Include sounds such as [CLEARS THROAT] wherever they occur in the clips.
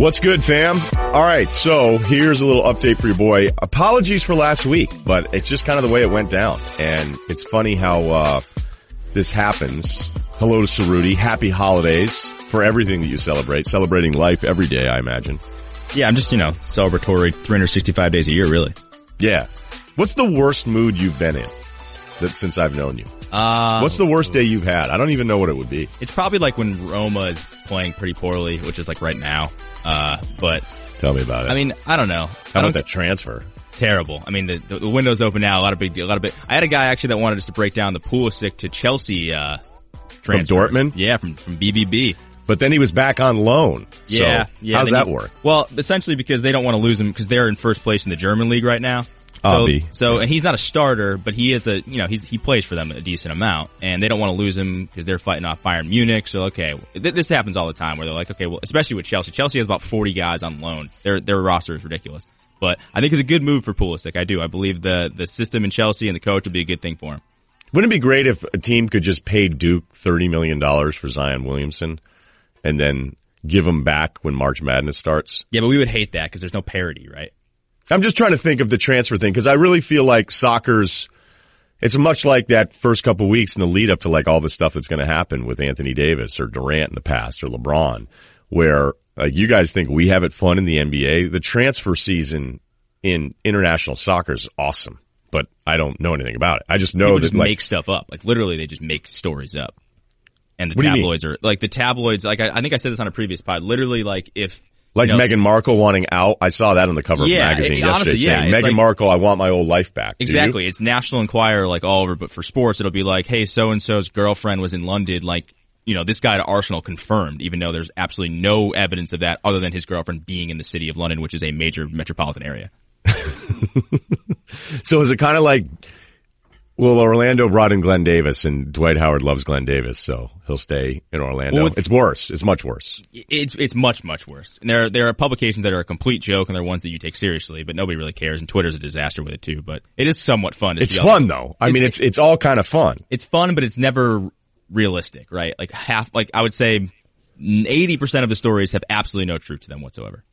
What's good, fam? All right, so here's a little update for your boy. Apologies for last week, but it's just kind of the way it went down. And it's funny how uh, this happens. Hello to Cerruti. Happy holidays for everything that you celebrate. Celebrating life every day, I imagine. Yeah, I'm just, you know, celebratory 365 days a year, really. Yeah. What's the worst mood you've been in that since I've known you? Uh, What's the worst day you've had? I don't even know what it would be. It's probably like when Roma is playing pretty poorly, which is like right now. Uh, but Tell me about it. I mean, I don't know. how about that transfer? Terrible. I mean, the, the, window's open now. A lot of big deal. A lot of big. I had a guy actually that wanted us to break down the Pulisic to Chelsea, uh, transfer. Dortmund? Yeah, from, from BVB. But then he was back on loan. So Yeah. yeah. how's that he- work? Well, essentially because they don't want to lose him because they're in first place in the German league right now. So, Obvi. so and he's not a starter, but he is a you know he's he plays for them a decent amount, and they don't want to lose him because they're fighting off Bayern Munich. So okay, th- this happens all the time where they're like, okay, well, especially with Chelsea. Chelsea has about forty guys on loan. Their their roster is ridiculous, but I think it's a good move for Pulisic. I do. I believe the the system in Chelsea and the coach would be a good thing for him. Wouldn't it be great if a team could just pay Duke thirty million dollars for Zion Williamson, and then give him back when March Madness starts? Yeah, but we would hate that because there's no parity, right? I'm just trying to think of the transfer thing because I really feel like soccer's. It's much like that first couple weeks in the lead up to like all the stuff that's going to happen with Anthony Davis or Durant in the past or LeBron, where like you guys think we have it fun in the NBA. The transfer season in international soccer is awesome, but I don't know anything about it. I just know People that just like make stuff up. Like literally, they just make stories up. And the What do you mean? tabloids are like the tabloids. Like I, I think I said this on a previous pod. Literally, like if Like you know, Meghan Markle wanting out. I saw that on the cover Yeah, of the magazine it- yesterday honestly, yeah, saying, it's Meghan like- Markle, I want my old life back. Do you? Exactly. It's National Enquirer like all over, but for sports, it'll be like, hey, so and so's girlfriend was in London. Like, you know, this guy to Arsenal confirmed, even though there's absolutely no evidence of that other than his girlfriend being in the city of London, which is a major metropolitan area. [LAUGHS] So is it kind of like, well, Orlando brought in Glenn Davis and Dwight Howard loves Glenn Davis, so he'll stay in Orlando. Well, with- it's worse. It's much worse. It's it's much much worse. And there there are publications that are a complete joke, and there are ones that you take seriously, but nobody really cares. And Twitter's a disaster with it too. But it is somewhat fun. To It's fun though. I mean, it's, it's all kind of fun. it's fun, but it's never realistic, right? Like half, like I would say, eighty percent of the stories have absolutely no truth to them whatsoever.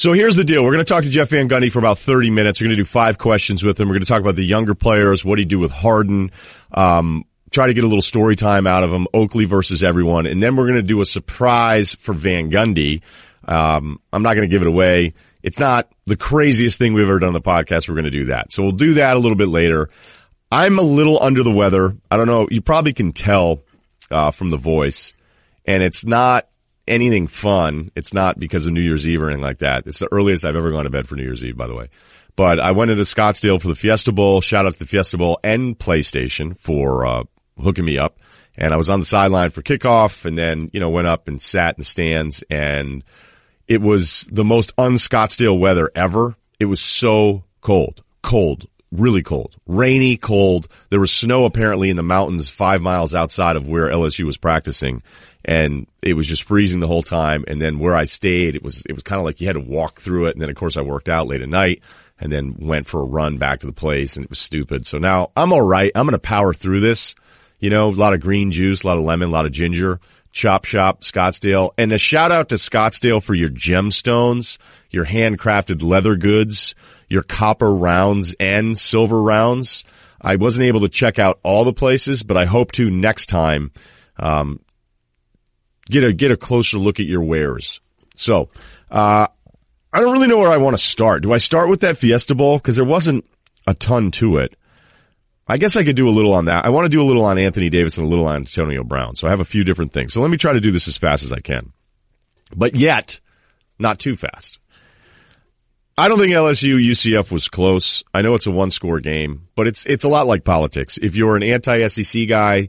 So here's the deal. We're going to talk to Jeff Van Gundy for about 30 minutes. We're going to do five questions with him. We're going to talk about the younger players, what he do with Harden, um, try to get a little story time out of him, Oakley versus everyone. And then we're going to do a surprise for Van Gundy. Um, I'm not going to give it away. It's not the craziest thing we've ever done on the podcast. We're going to do that. So we'll do that a little bit later. I'm a little under the weather. I don't know. You probably can tell, uh, from the voice and it's not anything fun. It's not because of New Year's Eve or anything like that. It's the earliest I've ever gone to bed for New Year's Eve, by the way. But I went into Scottsdale for the Fiesta Bowl. Shout out to the Fiesta Bowl and PlayStation for uh, hooking me up. And I was on the sideline for kickoff, and then you know went up and sat in the stands, and it was the most un-Scottsdale weather ever. It was so cold, cold, really cold, rainy, cold. There was snow apparently in the mountains five miles outside of where LSU was practicing. And it was just freezing the whole time. And then where I stayed, it was, it was kind of like you had to walk through it. And then of course I worked out late at night and then went for a run back to the place and it was stupid. So now I'm all right. I'm going to power through this. You know, a lot of green juice, a lot of lemon, a lot of ginger. Chop Shop, Scottsdale. And a shout out to Scottsdale for your gemstones, your handcrafted leather goods, your copper rounds and silver rounds. I wasn't able to check out all the places, but I hope to next time. Um, get a get a closer look at your wares. So, uh, I don't really know where I want to start. Do I start with that Fiesta Bowl because there wasn't a ton to it? I guess I could do a little on that. I want to do a little on Anthony Davis and a little on Antonio Brown. So I have a few different things. So let me try to do this as fast as I can, but yet not too fast. I don't think LSU UCF was close. I know it's a one score game, but it's it's a lot like politics. If you're an anti SEC guy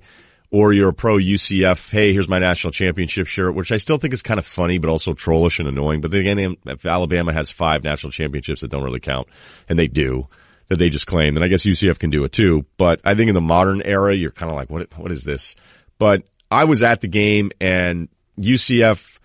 or you're a pro UCF, hey, here's my national championship shirt, which I still think is kind of funny, but also trollish and annoying. But again, if Alabama has five national championships that don't really count, and they do, that they just claim, And I guess UCF can do it too. But I think in the modern era, you're kind of like, what what is this? But I was at the game and UCF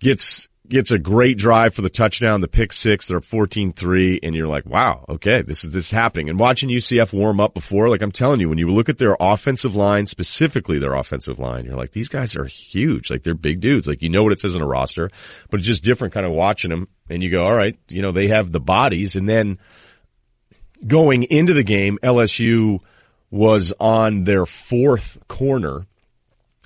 gets gets a great drive for the touchdown, the pick six. They're 14-3 and you're like, wow, okay, this is, this is happening. And watching UCF warm up before, like I'm telling you, when you look at their offensive line, specifically their offensive line, you're like, these guys are huge. Like they're big dudes. Like you know what it says in a roster, but it's just different kind of watching them and you go, all right, you know, they have the bodies. And then going into the game, LSU was on their fourth corner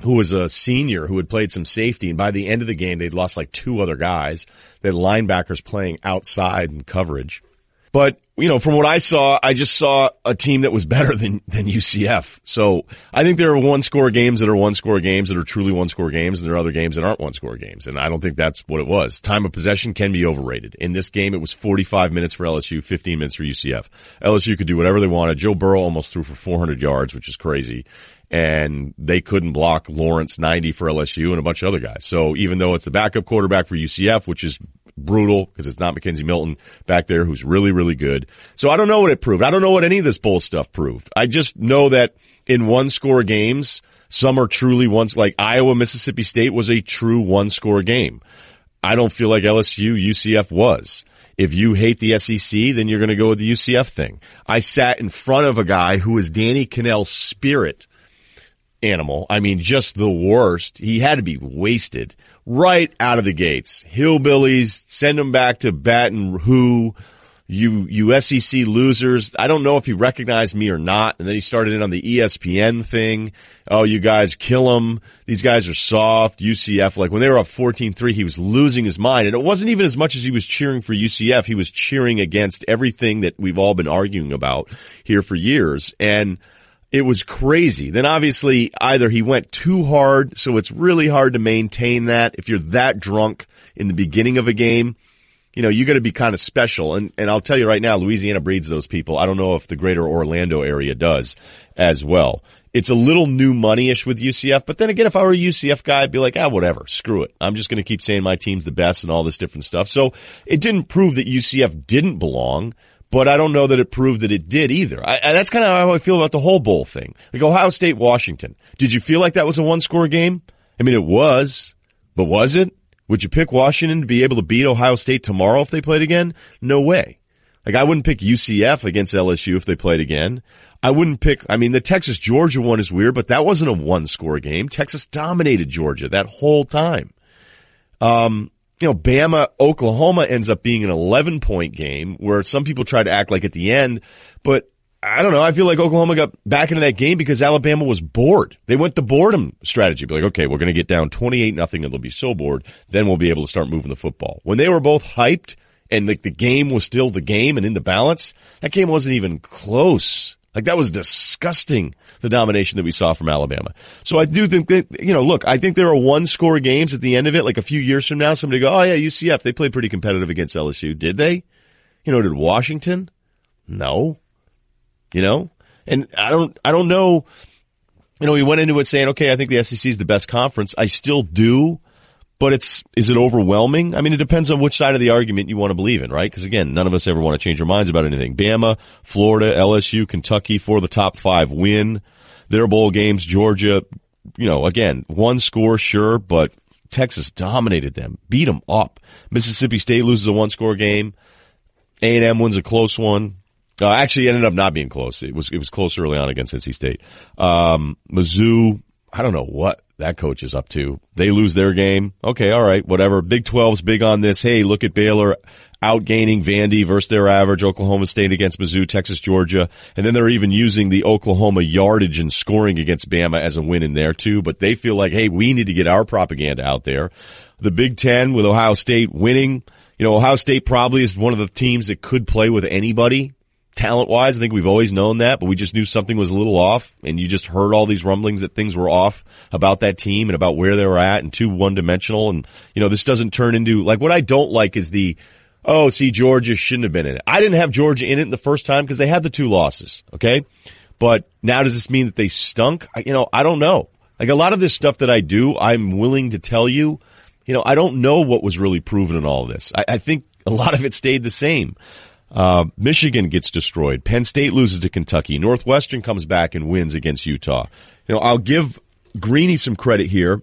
who was a senior who had played some safety. And by the end of the game, they'd lost like two other guys. They had linebackers playing outside in coverage. But, you know, from what I saw, I just saw a team that was better than, than UCF. So I think there are one score games that are one score games that are truly one score games and there are other games that aren't one score games. And I don't think that's what it was. Time of possession can be overrated. In this game, it was 45 minutes for LSU, 15 minutes for UCF. LSU could do whatever they wanted. Joe Burrow almost threw for 400 yards, which is crazy and they couldn't block Lawrence 90 for LSU and a bunch of other guys. So even though it's the backup quarterback for UCF, which is brutal because it's not McKenzie Milton back there who's really, really good. So I don't know what it proved. I don't know what any of this bowl stuff proved. I just know that in one score games, some are truly once like Iowa, Mississippi State was a true one score game. I don't feel like LSU, UCF was. If you hate the SEC, then you're going to go with the UCF thing. I sat in front of a guy who was Danny Kanell's spirit animal. I mean, just the worst. He had to be wasted right out of the gates. Hillbillies, send them back to Baton Who, you, you SEC losers. I don't know if he recognized me or not. And then he started in on the ESPN thing. Oh, you guys kill him. These guys are soft. UCF, like when they were up 14-3, he was losing his mind. And it wasn't even as much as he was cheering for UCF. He was cheering against everything that we've all been arguing about here for years. And, it was crazy. Then obviously either he went too hard, so it's really hard to maintain that. If you're that drunk in the beginning of a game, you know, you got to be kind of special. And, and I'll tell you right now, Louisiana breeds those people. I don't know if the greater Orlando area does as well. It's a little new money-ish with UCF, but then again, if I were a UCF guy, I'd be like, ah, whatever, screw it. I'm just going to keep saying my team's the best and all this different stuff. So it didn't prove that UCF didn't belong but I don't know that it proved that it did either. I, that's kind of how I feel about the whole bowl thing. Like Ohio State, Washington. Did you feel like that was a one score game? I mean, it was, but was it? Would you pick Washington to be able to beat Ohio State tomorrow if they played again? No way. Like I wouldn't pick UCF against LSU if they played again. I wouldn't pick, I mean, the Texas Georgia one is weird, but that wasn't a one score game. Texas dominated Georgia that whole time. Um, you know, Bama, Oklahoma ends up being an 11 point game where some people try to act like at the end, but I don't know. I feel like Oklahoma got back into that game because Alabama was bored. They went the boredom strategy. Be like, okay, we're going to get down 28 nothing and they'll be so bored. Then we'll be able to start moving the football. When they were both hyped and like the game was still the game and in the balance, that game wasn't even close. Like that was disgusting, the domination that we saw from Alabama. So I do think that, you know, look, I think there are one score games at the end of it, like a few years from now, somebody go, oh yeah, UCF, they played pretty competitive against LSU. Did they? You know, did Washington? No. You know? And I don't, I don't know, you know, we went into it saying, okay, I think the SEC is the best conference. I still do but it's is it overwhelming? I mean, it depends on which side of the argument you want to believe in, right? Because again, none of us ever want to change our minds about anything. Bama, Florida, LSU, Kentucky for the top five win their bowl games. Georgia, you know, again, one score, sure, but Texas dominated them, beat them up. Mississippi State loses a one score game. A and M wins a close one. Uh, actually, ended up not being close. It was it was close early on against NC State. Um, Mizzou, I don't know what that coach is up to. They lose their game. Okay, all right, whatever. Big 12's big on this. Hey, look at Baylor outgaining Vandy versus their average. Oklahoma State against Mizzou, Texas, Georgia. And then they're even using the Oklahoma yardage and scoring against Bama as a win in there too. But they feel like, hey, we need to get our propaganda out there. The Big Ten with Ohio State winning. You know, Ohio State probably is one of the teams that could play with anybody talent wise. I think we've always known that, but we just knew something was a little off and you just heard all these rumblings that things were off about that team and about where they were at and too one dimensional. And, you know, this doesn't turn into like what I don't like is the, oh, see, Georgia shouldn't have been in it. I didn't have Georgia in it the first time because they had the two losses. Okay. But now does this mean that they stunk? I, you know, I don't know. Like a lot of this stuff that I do, I'm willing to tell you, you know, I don't know what was really proven in all this. I, I think a lot of it stayed the same. Uh, Michigan gets destroyed. Penn State loses to Kentucky. Northwestern comes back and wins against Utah. You know, I'll give Greeny some credit here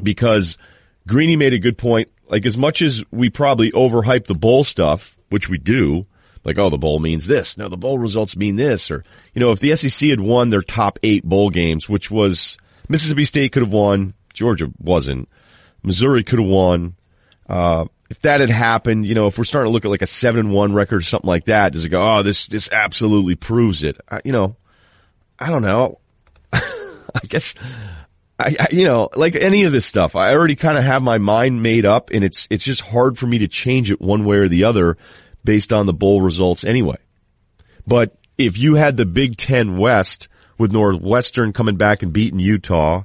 because Greeny made a good point Like as much as we probably overhype the bowl stuff, which we do, like, oh, the bowl means this. No, the bowl results mean this. Or, you know, if the SEC had won their top eight bowl games, which was Mississippi State could have won, Georgia wasn't, Missouri could have won, uh, if that had happened, you know, if we're starting to look at like a seven and one record or something like that, does it go, oh, this, this absolutely proves it? I, you know, I don't know. [LAUGHS] I guess, I, I, you know, like any of this stuff, I already kind of have my mind made up and it's, it's just hard for me to change it one way or the other based on the bowl results anyway. But if you had the Big Ten West with Northwestern coming back and beating Utah,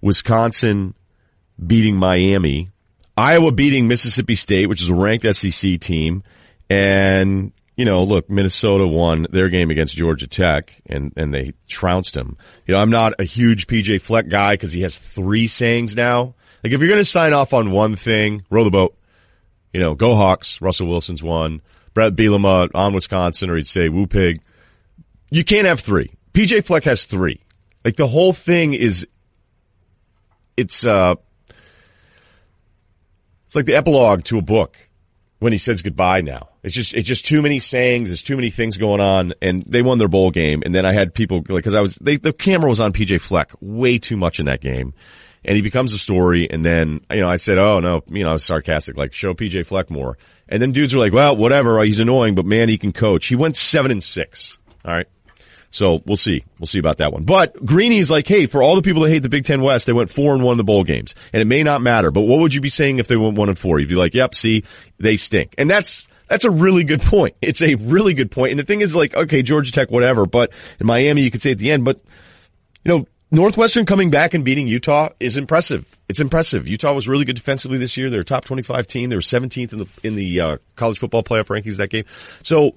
Wisconsin beating Miami, Iowa beating Mississippi State, which is a ranked SEC team, and you know, look, Minnesota won their game against Georgia Tech and, and they trounced him. You know, I'm not a huge PJ Fleck guy because he has three sayings now. Like if you're going to sign off on one thing, row the boat. You know, go Hawks. Russell Wilson's one. Bret Bielema on Wisconsin, or he'd say Woo Pig. You can't have three. PJ Fleck has three. Like the whole thing is, it's, uh, it's like the epilogue to a book when he says goodbye now. It's just, it's just too many sayings. There's too many things going on and they won their bowl game. And then I had people like, cause I was, they, the camera was on PJ Fleck way too much in that game. And he becomes a story. And then, you know, I said, Oh no, you know, I was sarcastic, like show PJ Fleck more. And then dudes are like, well, whatever. He's annoying, but man, he can coach. He went seven and six. All right. So we'll see. We'll see about that one. But Greeny's like, hey, for all the people that hate the Big Ten West, they went four and one in the bowl games. And it may not matter, but what would you be saying if they went one and four? You'd be like, yep, see, they stink. And that's, that's a really good point. It's a really good point. And the thing is like, okay, Georgia Tech, whatever, but in Miami, you could say at the end, but you know, Northwestern coming back and beating Utah is impressive. It's impressive. Utah was really good defensively this year. They're a top 25 team. They were 17th in the, in the, uh, college football playoff rankings that game. So,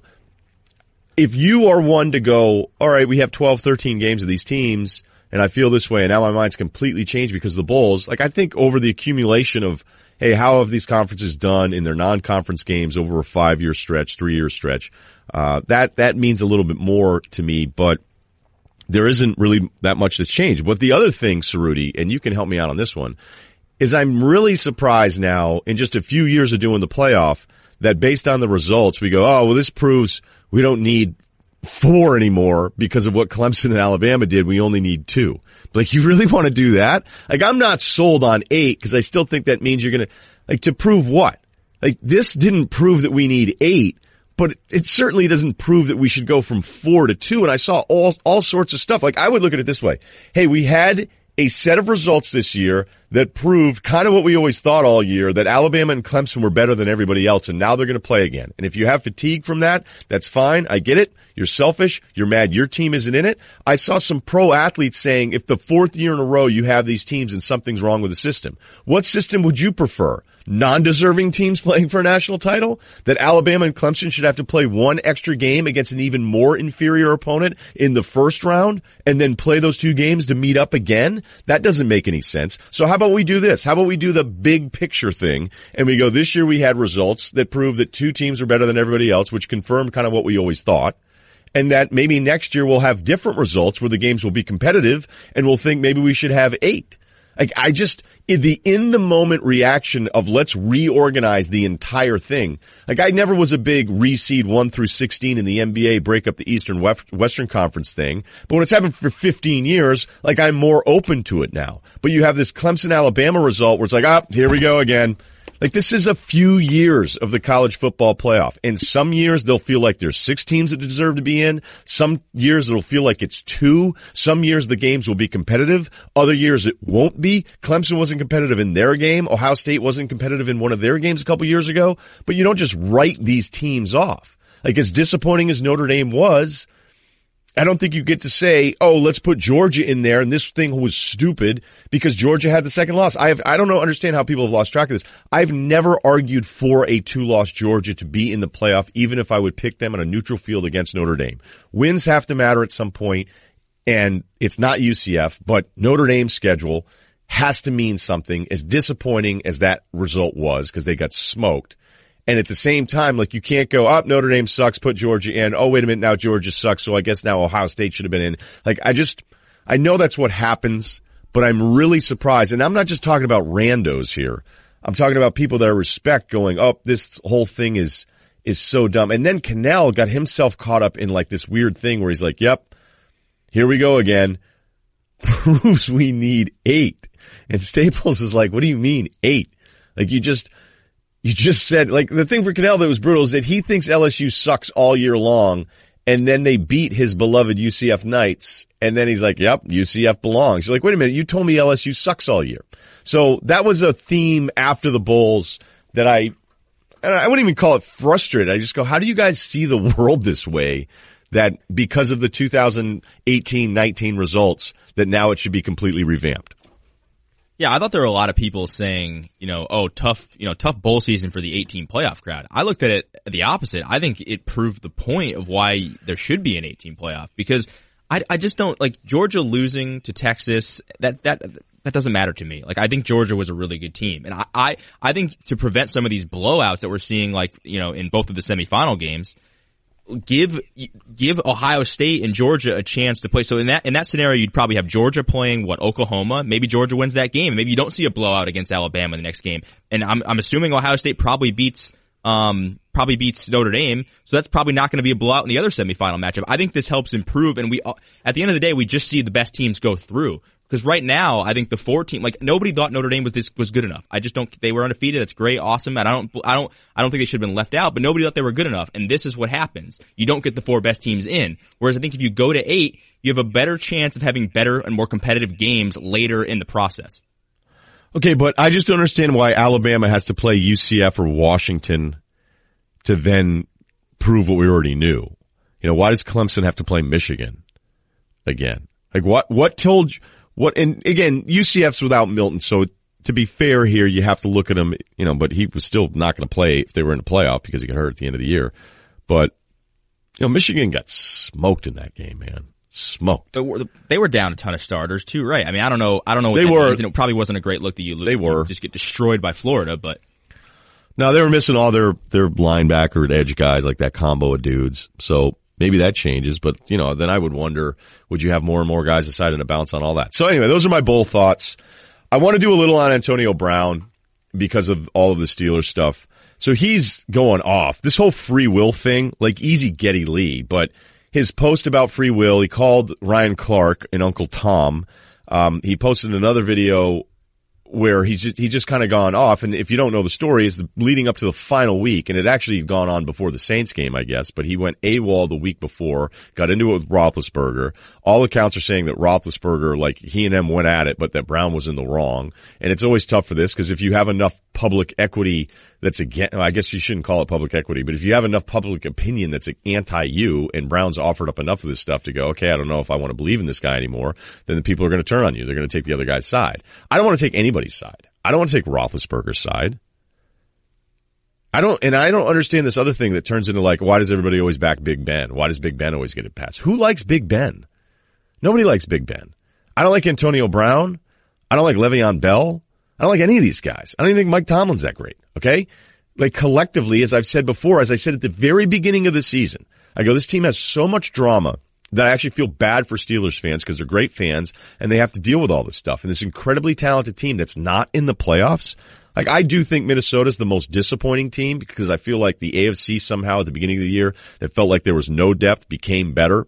if you are one to go, all right, we have 12, 13 games of these teams, and I feel this way, and now my mind's completely changed because of the Bulls, like I think over the accumulation of, hey, how have these conferences done in their non-conference games over a five-year stretch, three-year stretch, uh, that, that means a little bit more to me, but there isn't really that much that's changed. But the other thing, Cerruti, and you can help me out on this one, is I'm really surprised now in just a few years of doing the playoff that based on the results, we go, oh, well, this proves – we don't need four anymore because of what Clemson and Alabama did. We only need two. Like, you really [LAUGHS] want to do that? Like, I'm not sold on eight because I still think that means you're going to, like, to prove what? Like, this didn't prove that we need eight, but it certainly doesn't prove that we should go from four to two. And I saw all, all sorts of stuff. Like, I would look at it this way. Hey, we had a set of results this year that proved kind of what we always thought all year that Alabama and Clemson were better than everybody else and now they're going to play again. And if you have fatigue from that, that's fine. I get it. You're selfish. You're mad your team isn't in it. I saw some pro athletes saying if the fourth year in a row you have these teams and something's wrong with the system, what system would you prefer? non-deserving teams [LAUGHS] playing for a national title? That Alabama and Clemson should have to play one extra game against an even more inferior opponent in the first round and then play those two games to meet up again? That doesn't make any sense. So how about we do this? How about we do the big picture thing and we go, this year we had results that prove that two teams are better than everybody else, which confirmed kind of what we always thought and that maybe next year we'll have different results where the games will be competitive and we'll think maybe we should have eight. Like I just the in the moment reaction of let's reorganize the entire thing. Like I never was a big reseed one through sixteen in the NBA break up the Eastern Western Conference thing, but when it's happened for fifteen years, like I'm more open to it now. But you have this Clemson Alabama result where it's like, ah, here we go again. Like this is a few years of the college football playoff. And some years they'll feel like there's six teams that deserve to be in. Some years it'll feel like it's two. Some years the games will be competitive. Other years it won't be. Clemson wasn't competitive in their game. Ohio State wasn't competitive in one of their games a couple years ago. But you don't just write these teams off. Like as disappointing as Notre Dame was, I don't think you get to say, "Oh, let's put Georgia in there," and this thing was stupid because Georgia had the second loss. I have, I don't know, understand how people have lost track of this. I've never argued for a two-loss Georgia to be in the playoff, even if I would pick them on a neutral field against Notre Dame. Wins have to matter at some point, and it's not UCF, but Notre Dame's schedule has to mean something. As disappointing as that result was, because they got smoked and at the same time, like you can't go up. Oh, Notre Dame sucks. Put Georgia in. Oh, wait a minute. Now Georgia sucks. So I guess now Ohio State should have been in. Like I just, I know that's what happens, but I'm really surprised. And I'm not just talking about randos here. I'm talking about people that I respect going, oh, this whole thing is, is so dumb. And then Kanell got himself caught up in like this weird thing where he's like, yep, here we go again. [LAUGHS] Proves we need eight. And Staples is like, what do you mean eight? Like you just, you just said, like the thing for Kanell that was brutal is that he thinks LSU sucks all year long and then they beat his beloved UCF Knights. And then he's like, yep, UCF belongs. You're like, wait a minute. You told me LSU sucks all year. So that was a theme after the Bulls that I, and I wouldn't even call it frustrated. I just go, how do you guys see the [LAUGHS] world this way? That because of the 2018-19 results, that now it should be completely revamped. Yeah, I thought there were a lot of people saying, you know, oh, tough, you know, tough bowl season for the 18 playoff crowd. I looked at it the opposite. I think it proved the point of why there should be an 18 playoff because I, I just don't like Georgia losing to Texas. That, that, that doesn't matter to me. Like I think Georgia was a really good team. And I, I, I think to prevent some of these blowouts that we're seeing like, you know, in both of the semifinal games, give give Ohio State and Georgia a chance to play. So in that in that scenario, you'd probably have Georgia playing what Oklahoma. Maybe Georgia wins that game. Maybe you don't see a blowout against Alabama in the next game. And I'm I'm assuming Ohio State probably beats um probably beats Notre Dame. So that's probably not going to be a blowout in the other semifinal matchup. I think this helps improve. And we at the end of the day, we just see the best teams go through. Because right now, I think the four team, like nobody thought Notre Dame was this was good enough. I just don't. They were undefeated. That's great, awesome, and I don't, I don't, I don't think they should have been left out. But nobody thought they were good enough. And this is what happens. You don't get the four best teams in. Whereas I think if you go to eight, you have a better chance of having better and more competitive games later in the process. Okay, but I just don't understand why Alabama has to play UCF or Washington to then prove what we already knew. You know, why does Clemson have to play Michigan again? Like what? What told you? What, and again, UCF's without Milton, so to be fair here, you have to look at him, you know, but he was still not going to play if they were in the playoff because he got hurt at the end of the year. But, you know, Michigan got smoked in that game, man. Smoked. They were, down a ton of starters too, right? I mean, I don't know. I don't know. they were. Means, it probably wasn't a great look that you they were just get destroyed by Florida, but. No, they were missing all their, their linebacker and edge guys, like that combo of dudes. So maybe that changes, but you know, then I would wonder, would you have more and more guys deciding to bounce on all that? So anyway, those are my bowl thoughts. I want to do a little on Antonio Brown because of all of the Steelers stuff. So he's going off this whole free will thing, like easy Getty Lee, but his post about free will, he called Ryan Clark and Uncle Tom. Um, he posted another video where he's just, he just kind of gone off. And if you don't know the story, is leading up to the final week, and it actually had gone on before the Saints game, I guess. But he went AWOL the week before, got into it with Roethlisberger. All accounts are saying that Roethlisberger, like he and him went at it, but that Brown was in the wrong. And it's always tough for this because if you have enough public equity that's again, I guess you shouldn't call it public equity, but if you have enough public opinion that's anti you and Brown's offered up enough of this stuff to go, okay, I don't know if I want to believe in this guy anymore, then the people are going to turn on you. They're going to take the other guy's side. I don't want to take anybody's side. I don't want to take Roethlisberger's side. I don't, and I don't understand this other thing that turns into like, why does everybody always back Big Ben? Why does Big Ben always get it passed? Who likes Big Ben? Nobody likes Big Ben. I don't like Antonio Brown. I don't like Le'Veon Bell. I don't like any of these guys. I don't even think Mike Tomlin's that great. Okay. Like collectively, as I've said before, as I said at the very beginning of the season, I go, this team has so much drama that I actually feel bad for Steelers fans because they're great fans and they have to deal with all this stuff. And this incredibly talented team that's not in the playoffs. Like I do think Minnesota's the most disappointing team because I feel like the AFC somehow at the beginning of the year that felt like there was no depth became better.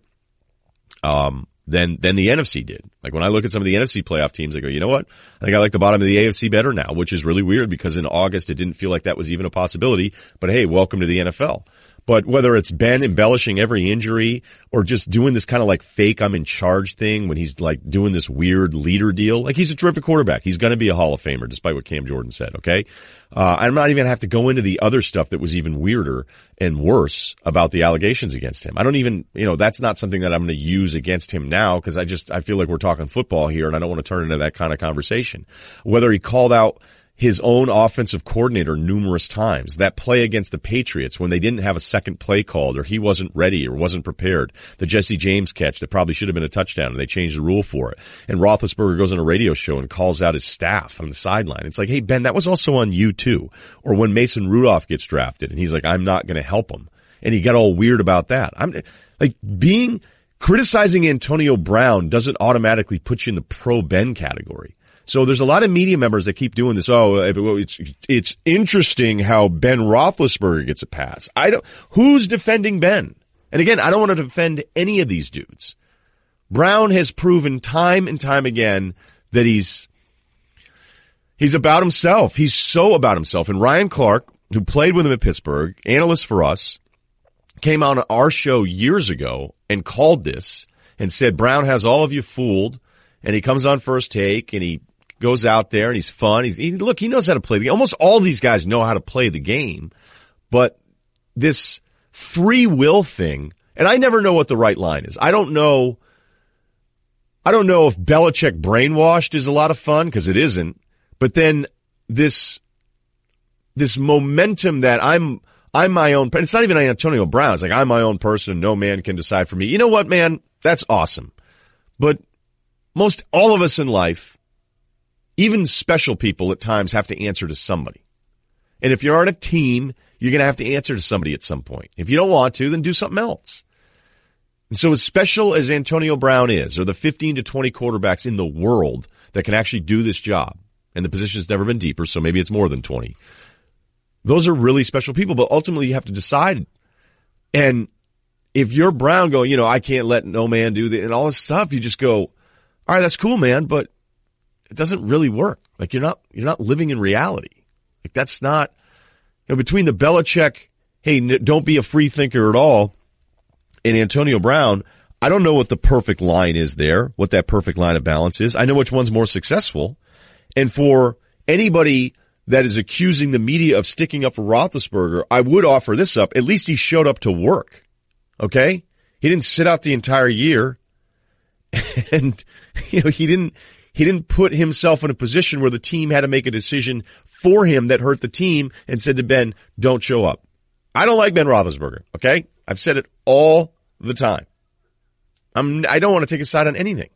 Um, than than the NFC did. Like when I look at some of the NFC playoff teams, I go, you know what? I think I like the bottom of the AFC better now, which is really weird because in August it didn't feel like that was even a possibility. But hey, welcome to the NFL. But whether it's Ben embellishing every injury or just doing this kind of like fake I'm in charge thing when he's like doing this weird leader deal, like he's a terrific quarterback. He's going to be a Hall of Famer despite what Cam Jordan said. Okay. Uh, I'm not even going to have to go into the other stuff that was even weirder and worse about the allegations against him. I don't even, you know, that's not something that I'm going to use against him now because I just, I feel like we're talking football here and I don't want to turn into that kind of conversation. Whether he called out his own offensive coordinator numerous times. That play against the Patriots when they didn't have a second play called or he wasn't ready or wasn't prepared. The Jesse James catch that probably should have been a touchdown and they changed the rule for it. And Roethlisberger goes on a radio show and calls out his staff on the sideline. It's like, hey Ben, that was also on you too. Or when Mason Rudolph gets drafted and he's like, I'm not going to help him. And he got all weird about that. I'm like being criticizing Antonio Brown doesn't automatically put you in the pro Ben category. So there's a lot of media members that keep doing this. Oh, it's it's interesting how Ben Roethlisberger gets a pass. I don't. Who's defending Ben? And again, I don't want to defend any of these dudes. Brown has proven time and time again that he's he's about himself. He's so about himself. And Ryan Clark, who played with him at Pittsburgh, analyst for us, came on our show years ago and called this and said Brown has all of you fooled. And he comes on first take and he goes out there and he's fun. He's he, look, he knows how to play the game. Almost all these guys know how to play the game, but this free will thing, and I never know what the right line is. I don't know. I don't know if Belichick brainwashed is a lot of fun because it isn't, but then this this momentum that I'm I'm my own. It's not even Antonio Brown. It's like I'm my own person. No man can decide for me. You know what, man? That's awesome. But most all of us in life, even special people at times have to answer to somebody. And if you're on a team, you're going to have to answer to somebody at some point. If you don't want to, then do something else. And so as special as Antonio Brown is, or the 15 to 20 quarterbacks in the world that can actually do this job, and the position's never been deeper, so maybe it's more than 20. Those are really special people, but ultimately you have to decide. And if you're Brown going, you know, I can't let no man do that and all this stuff, you just go, all right, that's cool, man, but it doesn't really work. Like you're not, you're not living in reality. Like that's not, you know, between the Belichick, hey, don't be a free thinker at all, and Antonio Brown, I don't know what the perfect line is there, what that perfect line of balance is. I know which one's more successful. And for anybody that is accusing the media of sticking up for Roethlisberger, I would offer this up. At least he showed up to work. Okay? He didn't sit out the entire year. [LAUGHS] And, you know, he didn't, he didn't put himself in a position where the team had to make a decision for him that hurt the team and said to Ben, don't show up. I don't like Ben Roethlisberger. Okay? I've said it all the time. I'm, I don't want to take a side on anything.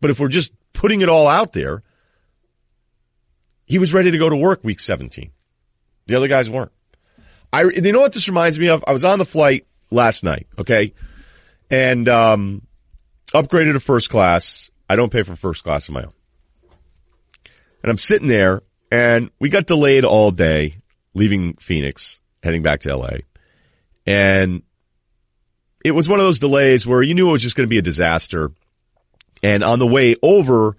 But if we're just putting it all out there, he was ready to go to work week 17. The other guys weren't. I, you know what this reminds me of? I was on the flight last night, okay? And, um, upgraded to first class. I don't pay for first class on my own. And I'm sitting there and we got delayed all day leaving Phoenix, heading back to LA. And it was one of those delays where you knew it was just going to be a disaster. And on the way over,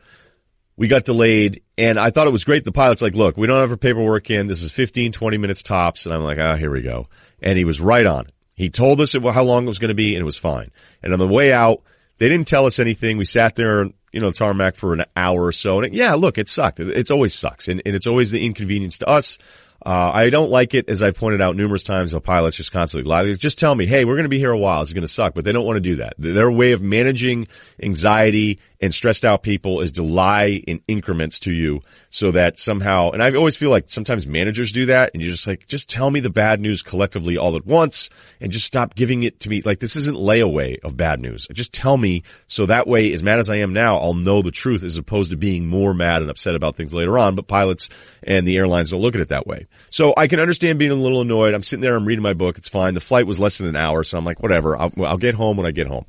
we got delayed and I thought it was great. The pilot's like, look, we don't have our paperwork in. This is 15, 20 minutes tops. And I'm like, ah, oh, here we go. And he was right on it. He told us how long it was going to be and it was fine. And on the way out, they didn't tell us anything. We sat there, you know, tarmac for an hour or so. And it, yeah, look, it sucked. It, it's always sucks. And, and it's always the inconvenience to us. Uh, I don't like it, as I've pointed out numerous times, the pilots just constantly lie. Just tell me, hey, we're going to be here a while. It's going to suck, but they don't want to do that. Their way of managing anxiety and stressed out people is to lie in increments to you so that somehow, and I always feel like sometimes managers do that and you're just like, just tell me the bad news collectively all at once and just stop giving it to me. Like this isn't layaway of bad news. Just tell me so that way, as mad as I am now, I'll know the truth as opposed to being more mad and upset about things later on. But pilots and the airlines don't look at it that way. So I can understand being a little annoyed. I'm sitting there, I'm reading my book. It's fine. The flight was less than an hour. So I'm like, whatever. I'll, I'll get home when I get home.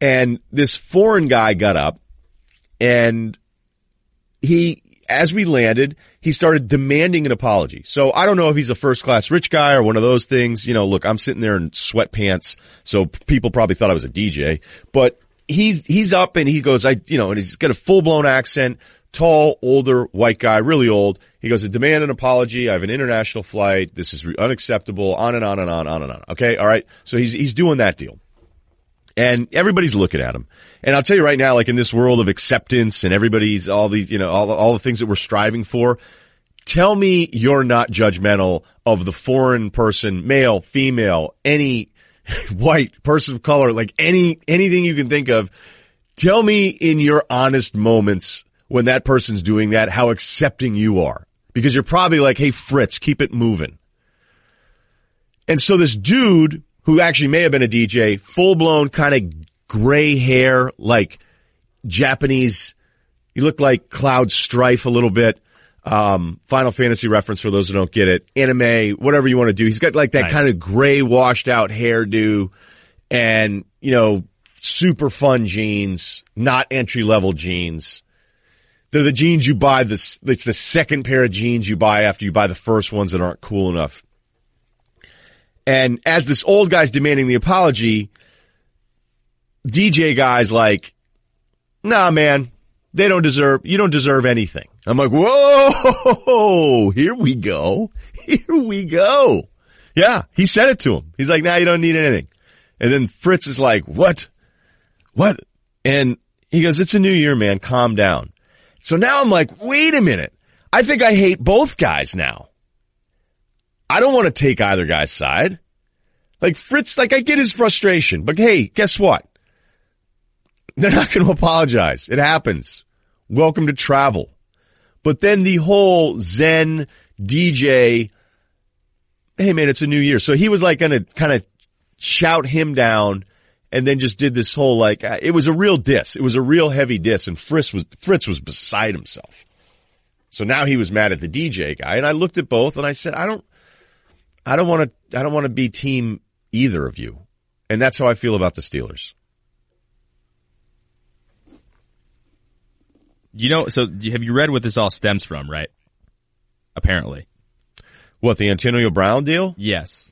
And this foreign guy got up and he, as we landed, he started demanding an apology. So I don't know if he's a first class rich guy or one of those things. You know, look, I'm sitting there in sweatpants. So people probably thought I was a DJ, but he's, he's up and he goes, I, you know, and he's got a full blown accent tall, older, white guy, really old. He goes to demand an apology. I have an international flight. This is unacceptable. On and on and on, on and on. Okay. All right. So he's, he's doing that deal. And everybody's looking at him. And I'll tell you right now, like in this world of acceptance and everybody's all these, you know, all, all the things that we're striving for, tell me you're not judgmental of the foreign person, male, female, any [LAUGHS] white person of color, like any, anything you can think of. Tell me in your honest moments when that person's doing that, how accepting you are. Because you're probably like, hey, Fritz, keep it moving. And so this dude, who actually may have been a DJ, full blown kind of gray hair, like Japanese, he looked like Cloud Strife a little bit. Um, Final Fantasy reference for those who don't get it. Anime, whatever you want to do. He's got like that nice. kind of gray washed out hairdo and, you know, super fun jeans, not entry level jeans They're the jeans you buy this, it's the second pair of jeans you buy after you buy the first ones that aren't cool enough. And as this old guy's demanding the apology, DJ guy's like, nah, man, they don't deserve, you don't deserve anything. I'm like, whoa, [LAUGHS] here we go. [LAUGHS] Here we go. Yeah, he said it to him. He's like, nah, you don't need anything. And then Fritz is like, what? What? And he goes, it's a new year, man. Calm down. So now I'm like, wait a minute. I think I hate both guys now. I don't want to take either guy's side. Like Fritz, like I get his frustration, but hey, guess what? They're not going to apologize. It happens. Welcome to travel. But then the whole Zen DJ, hey man, it's a new year. So he was like going to kind of shout him down and then just did this whole like, uh, it was a real diss. It was a real heavy diss and Fritz was, Fritz was beside himself. So now he was mad at the DJ guy and I looked at both and I said, I don't, I don't want to, I don't want to be team either of you. And that's how I feel about the Steelers. You know, so have you read what this all stems from, right? Apparently. What, the Antonio Brown deal? Yes.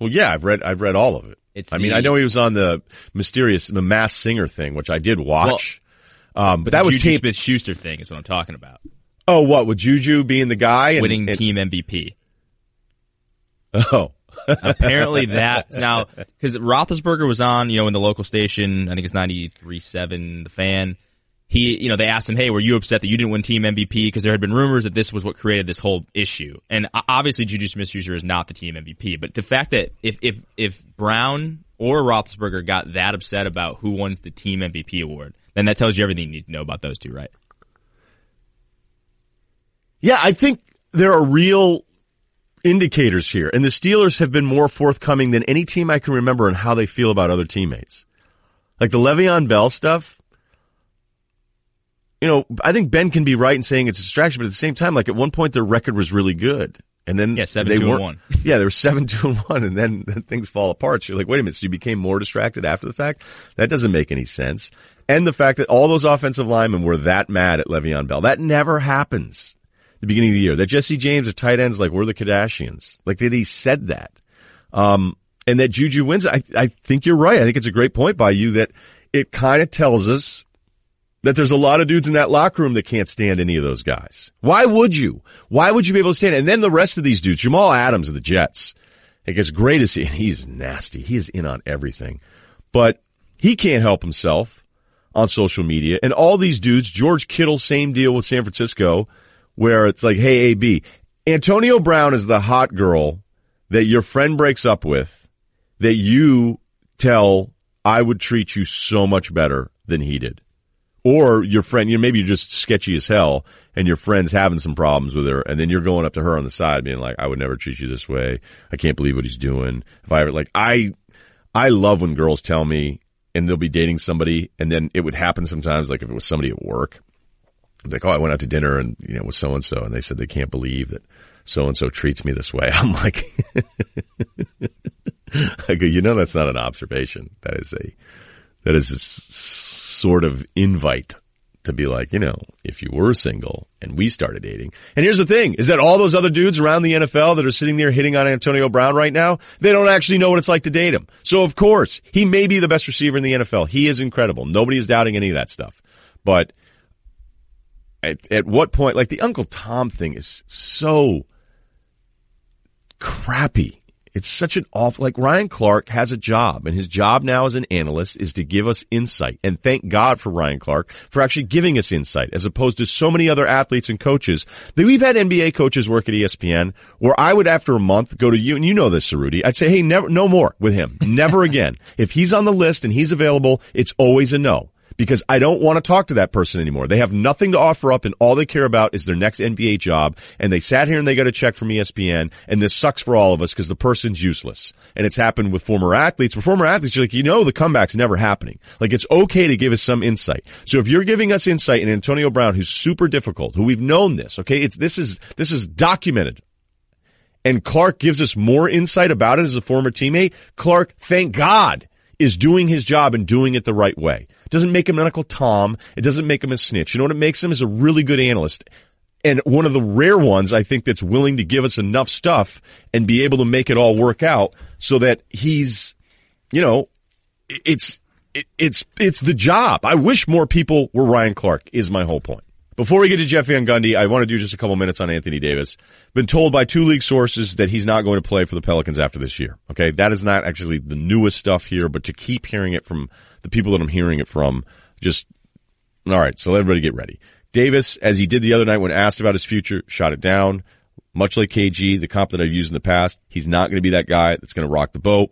Well, yeah, I've read, I've read all of it. It's I mean, the- I know he was on the mysterious, the Masked Singer thing, which I did watch. um, but that was Juju tape. Smith Schuster thing is what I'm talking about. Oh, what with Juju being the guy and Winning and- team MVP. Oh, [LAUGHS] Apparently that now because Roethlisberger was on, you know, in the local station. I think it's 93.7 The Fan. He, you know, they asked him, "Hey, were you upset that you didn't win team MVP?" Because there had been rumors that this was what created this whole issue. And obviously, Juju Smith-Schuster is not the team MVP. But the fact that if if if Brown or Roethlisberger got that upset about who wins the team MVP award, then that tells you everything you need to know about those two, right? yeah. I think there are real indicators here, and the Steelers have been more forthcoming than any team I can remember in how they feel about other teammates. Like the Le'Veon Bell stuff. You know, I think Ben can be right in saying it's a distraction, but at the same time, like at one point their record was really good. And then Yeah, seven, they weren't- one. [LAUGHS] Yeah, they were seven, two, and one, and then, [LAUGHS] then things fall apart. So you're like, wait a minute, so you became more distracted after the fact? That doesn't make any sense. And the fact that all those offensive linemen were that mad at Le'Veon Bell. That never happens. The beginning of the year. That Jesse James or tight ends like we're the Kardashians. Like that he said that. Um, and that Juju wins. I, I think you're right. I think it's a great point by you that it kind of tells us that there's a lot of dudes in that locker room that can't stand any of those guys. Why would you? Why would you be able to stand? it? And then the rest of these dudes, Jamal Adams of the Jets, like as great as he, and he's nasty. He is in on everything, but he can't help himself on social media. And all these dudes, George Kittle, same deal with San Francisco, where it's like, hey, AB, Antonio Brown is the hot girl that your friend breaks up with that you tell I would treat you so much better than he did. Or your friend, you know, maybe you're just sketchy as hell and your friend's having some problems with her and then you're going up to her on the side being like, I would never treat you this way. I can't believe what he's doing. If I ever, like, I, I love when girls tell me and they'll be dating somebody and then it would happen sometimes, like if it was somebody at work, like, oh, I went out to dinner and, you know, with so and so and they said they can't believe that so and so treats me this way. [LAUGHS] I'm like, [LAUGHS] I go, you know, that's not an observation. That is a, that is a sort of invite to be like, you know, if you were single and we started dating. And here's the thing is that all those other dudes around the NFL that are sitting there hitting on Antonio Brown right now, they don't actually know what it's like to date him. So of course, he may be the best receiver in the NFL. He is incredible. Nobody is doubting any of that stuff. But at, at what point, like the Uncle Tom thing is so crappy. It's such an awful, like Ryan Clark has a job and his job now as an analyst is to give us insight. And thank God for Ryan Clark for actually giving us insight as opposed to so many other athletes and coaches that we've had NBA coaches work at ESPN where I would after a month go to you and you know this, Cerruti. I'd say, Hey, never, no more with him. Never [LAUGHS] again. If he's on the list and he's available, it's always a no because I don't want to talk to that person anymore. They have nothing to offer up and all they care about is their next NBA job. And they sat here and they got a check from ESPN and this sucks for all of us because the person's useless. And it's happened with former athletes. With former athletes, you're like, you know, the comeback's never happening. Like it's okay to give us some insight. So if you're giving us insight in Antonio Brown, who's super difficult, who we've known this, okay, it's, this is, this is documented and Clark gives us more insight about it as a former teammate, Clark, thank God, is doing his job and doing it the right way. Doesn't make him an Uncle Tom. It doesn't make him a snitch. You know what it makes him is a really good analyst. And one of the rare ones I think that's willing to give us enough stuff and be able to make it all work out so that he's, you know, it's, it's, it's the job. I wish more people were Ryan Clark is my whole point. Before we get to Jeff Van Gundy, I want to do just a couple minutes on Anthony Davis. Been told by two league sources that he's not going to play for the Pelicans after this year. Okay. That is not actually the newest stuff here, but to keep hearing it from the people that I'm hearing it from, just, all right. So let everybody get ready. Davis, as he did the other night when asked about his future, shot it down. Much like KG, the comp that I've used in the past, he's not going to be that guy that's going to rock the boat.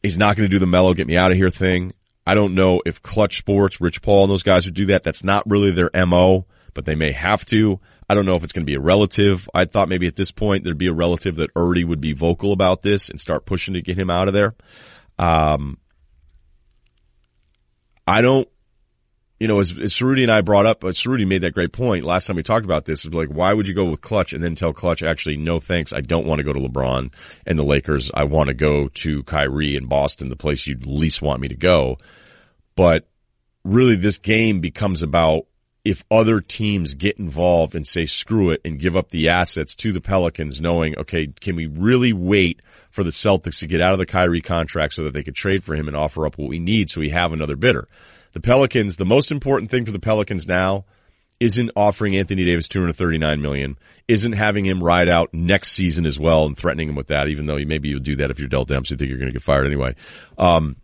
He's not going to do the Melo, get me out of here thing. I don't know if Clutch Sports, Rich Paul, and those guys would do that. That's not really their MO, but they may have to. I don't know if it's going to be a relative. I thought maybe at this point there'd be a relative that already would be vocal about this and start pushing to get him out of there. Um, I don't, you know, as, as Cerruti and I brought up, but Cerruti made that great point last time we talked about this. Is like, why would you go with Clutch and then tell Clutch, actually, no thanks, I don't want to go to LeBron and the Lakers. I want to go to Kyrie in Boston, the place you'd least want me to go. But really, this game becomes about if other teams get involved and say screw it and give up the assets to the Pelicans, knowing, okay, can we really wait for the Celtics to get out of the Kyrie contract so that they could trade for him and offer up what we need so we have another bidder? The Pelicans, the most important thing for the Pelicans now isn't offering Anthony Davis 239 million, isn't having him ride out next season as well and threatening him with that, even though maybe you'll do that if you're Dell Demps, think you're going to get fired anyway. Um,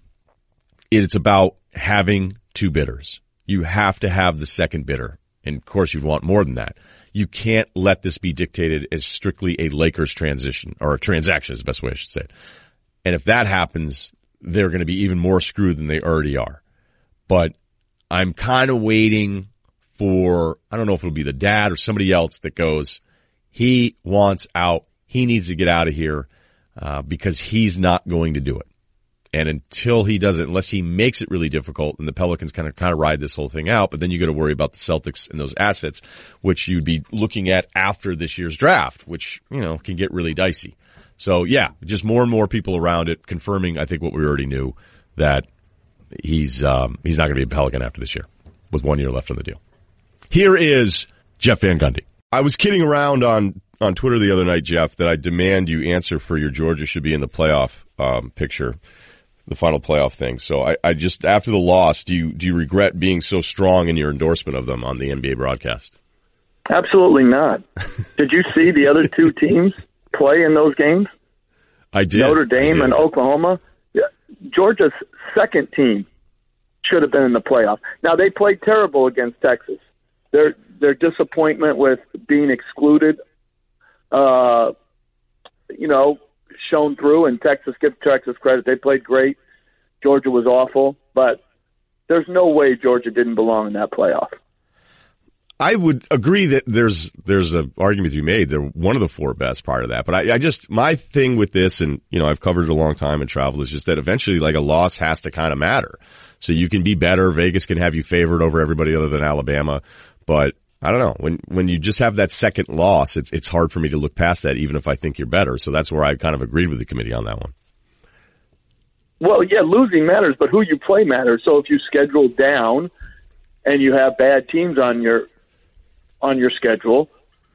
it's about having two bidders. You have to have the second bidder. And of course you'd want more than that. You can't let this be dictated as strictly a Lakers transition or a transaction is the best way I should say it. And if that happens, they're going to be even more screwed than they already are. But I'm kind of waiting for, I don't know if it'll be the dad or somebody else that goes, he wants out. He needs to get out of here, uh, because he's not going to do it. And until he does it, unless he makes it really difficult, and the Pelicans kind of kind of ride this whole thing out, but then you got to worry about the Celtics and those assets, which you'd be looking at after this year's draft, which you know can get really dicey. So yeah, just more and more people around it confirming, I think, what we already knew that he's um, he's not going to be a Pelican after this year, with one year left on the deal. Here is Jeff Van Gundy. I was kidding around on on Twitter the other night, Jeff, that I demand you answer for your Georgia should be in the playoff um, picture the final playoff thing. So I, I just after the loss, do you do you regret being so strong in your endorsement of them on the NBA broadcast? Absolutely not. [LAUGHS] did you see the other two [LAUGHS] teams play in those games? I did. Notre Dame did. and Oklahoma. Yeah, Georgia's second team should have been in the playoff. Now they played terrible against Texas. Their their disappointment with being excluded, uh, you know, shown through. And Texas, give Texas credit, they played great. Georgia was awful, but there's no way Georgia didn't belong in that playoff. I would agree that there's there's an argument to be made. They're one of the four best part of that. But I, I just my thing with this, and you know, I've covered it a long time and traveled, is just that eventually, like a loss has to kind of matter. So you can be better. Vegas can have you favored over everybody other than Alabama, but I don't know. When when you just have that second loss, it's it's hard for me to look past that, even if I think you're better. So that's where I kind of agreed with the committee on that one. Well, yeah, losing matters, but who you play matters. So if you schedule down and you have bad teams on your on your schedule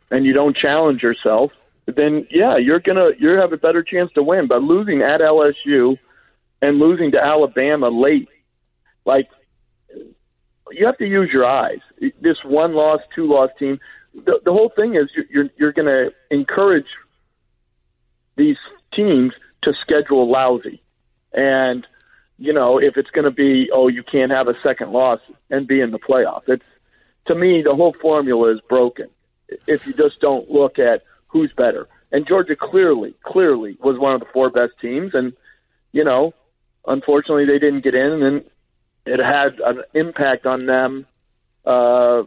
and you don't challenge yourself, then yeah, you're gonna you have a better chance to win. But losing at LSU and losing to Alabama late, like you have to use your eyes. This one loss, two loss team. The, the whole thing is you're you're you're going to encourage these teams to schedule lousy, and you know if it's going to be oh you can't have a second loss and be in the playoff. It's to me the whole formula is broken if you just don't look at who's better. And Georgia clearly, clearly was one of the four best teams, and you know, unfortunately they didn't get in, and it had an impact on them uh,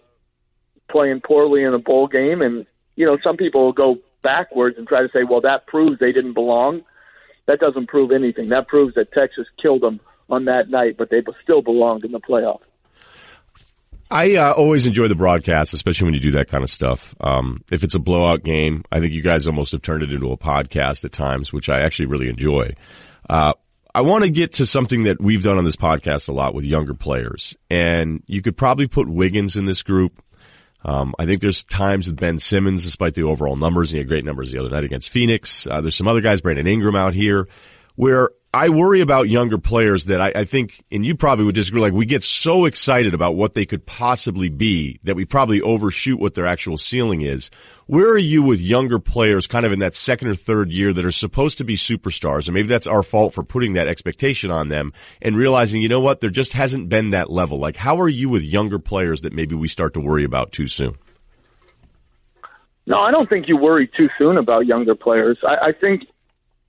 playing poorly in a bowl game. And you know, some people will go backwards and try to say, "Well, that proves they didn't belong." That doesn't prove anything. That proves that Texas killed them on that night, but they still belonged in the playoff. I uh, always enjoy the broadcast, especially when you do that kind of stuff. Um, if it's a blowout game, I think you guys almost have turned it into a podcast at times, which I actually really enjoy. Uh, I want to get to something that we've done on this podcast a lot with younger players, and you could probably put Wiggins in this group. Um, I think there's times with Ben Simmons, despite the overall numbers, he had great numbers the other night against Phoenix. Uh, there's some other guys, Brandon Ingram out here, where I worry about younger players that I, I, think, and you probably would disagree, like we get so excited about what they could possibly be that we probably overshoot what their actual ceiling is. Where are you with younger players kind of in that second or third year that are supposed to be superstars? And maybe that's our fault for putting that expectation on them and realizing, you know what, there just hasn't been that level. Like how are you with younger players that maybe we start to worry about too soon? No, I don't think you worry too soon about younger players. I, I think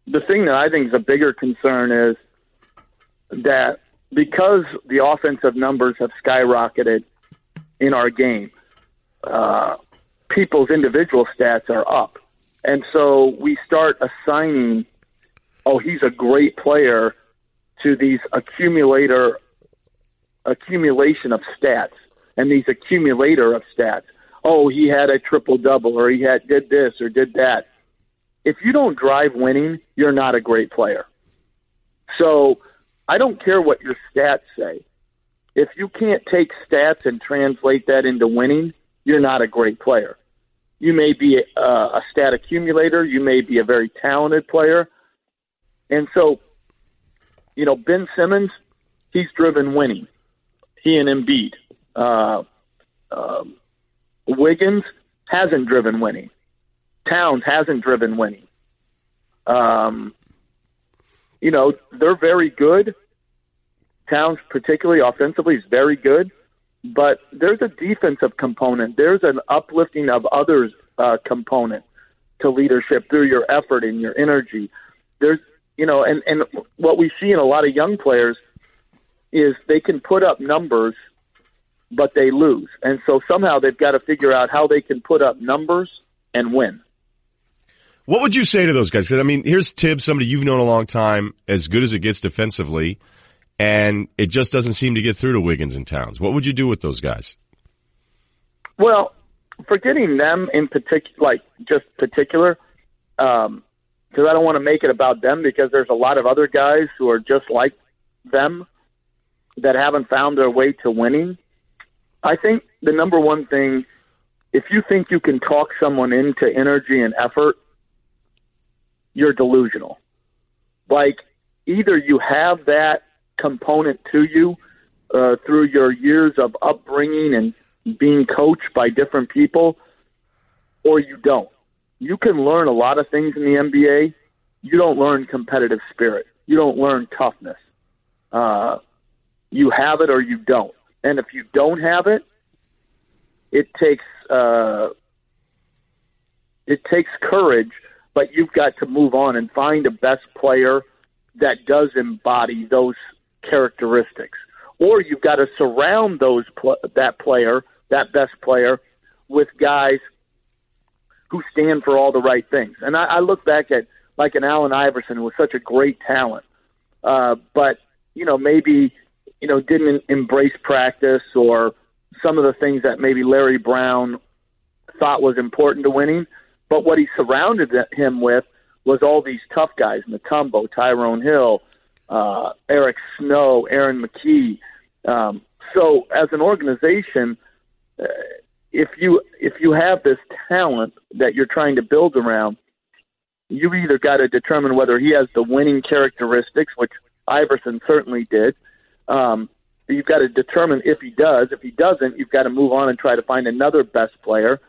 the thing that I think is a bigger concern is that because the offensive numbers have skyrocketed in our game, uh, people's individual stats are up. And so we start assigning, oh, he's a great player to these accumulator accumulation of stats and these accumulator of stats. Oh, he had a triple double or he had did this or did that if you don't drive winning, you're not a great player. So I don't care what your stats say. If you can't take stats and translate that into winning, you're not a great player. You may be a, a stat accumulator. You may be a very talented player. And so, you know, Ben Simmons, he's driven winning. He and Embiid. Uh, uh, Wiggins hasn't driven winning. Towns hasn't driven winning. Um, you know, they're very good. Towns, particularly offensively, is very good. But there's a defensive component. There's an uplifting of others uh, component to leadership through your effort and your energy. There's, you know, and and what we see in a lot of young players is they can put up numbers, but they lose, and so somehow they've got to figure out how they can put up numbers and win. What would you say to those guys? Because I mean, here's Thibs, somebody you've known a long time, as good as it gets defensively, and it just doesn't seem to get through to Wiggins and Towns. What would you do with those guys? Well, forgetting them in particular, like just particular, because um, I don't want to make it about them because there's a lot of other guys who are just like them that haven't found their way to winning. I think the number one thing, if you think you can talk someone into energy and effort, you're delusional. Like either you have that component to you uh, through your years of upbringing and being coached by different people, or you don't. You can learn a lot of things in the NBA. You don't learn competitive spirit. You don't learn toughness. Uh, you have it or you don't. And if you don't have it, it takes uh, it takes courage but you've got to move on and find a best player that does embody those characteristics. Or you've got to surround those pl- that player, that best player, with guys who stand for all the right things. And I, I look back at like an Allen Iverson who was such a great talent, uh, but you know maybe you know didn't embrace practice or some of the things that maybe Larry Brown thought was important to winning. But what he surrounded him with was all these tough guys, Mutombo, Tyrone Hill, uh, Eric Snow, Aaron McKie. Um, so as an organization, uh, if you if you have this talent that you're trying to build around, you either got to determine whether he has the winning characteristics, which Iverson certainly did. Um, you've got to determine if he does. If he doesn't, you've got to move on and try to find another best player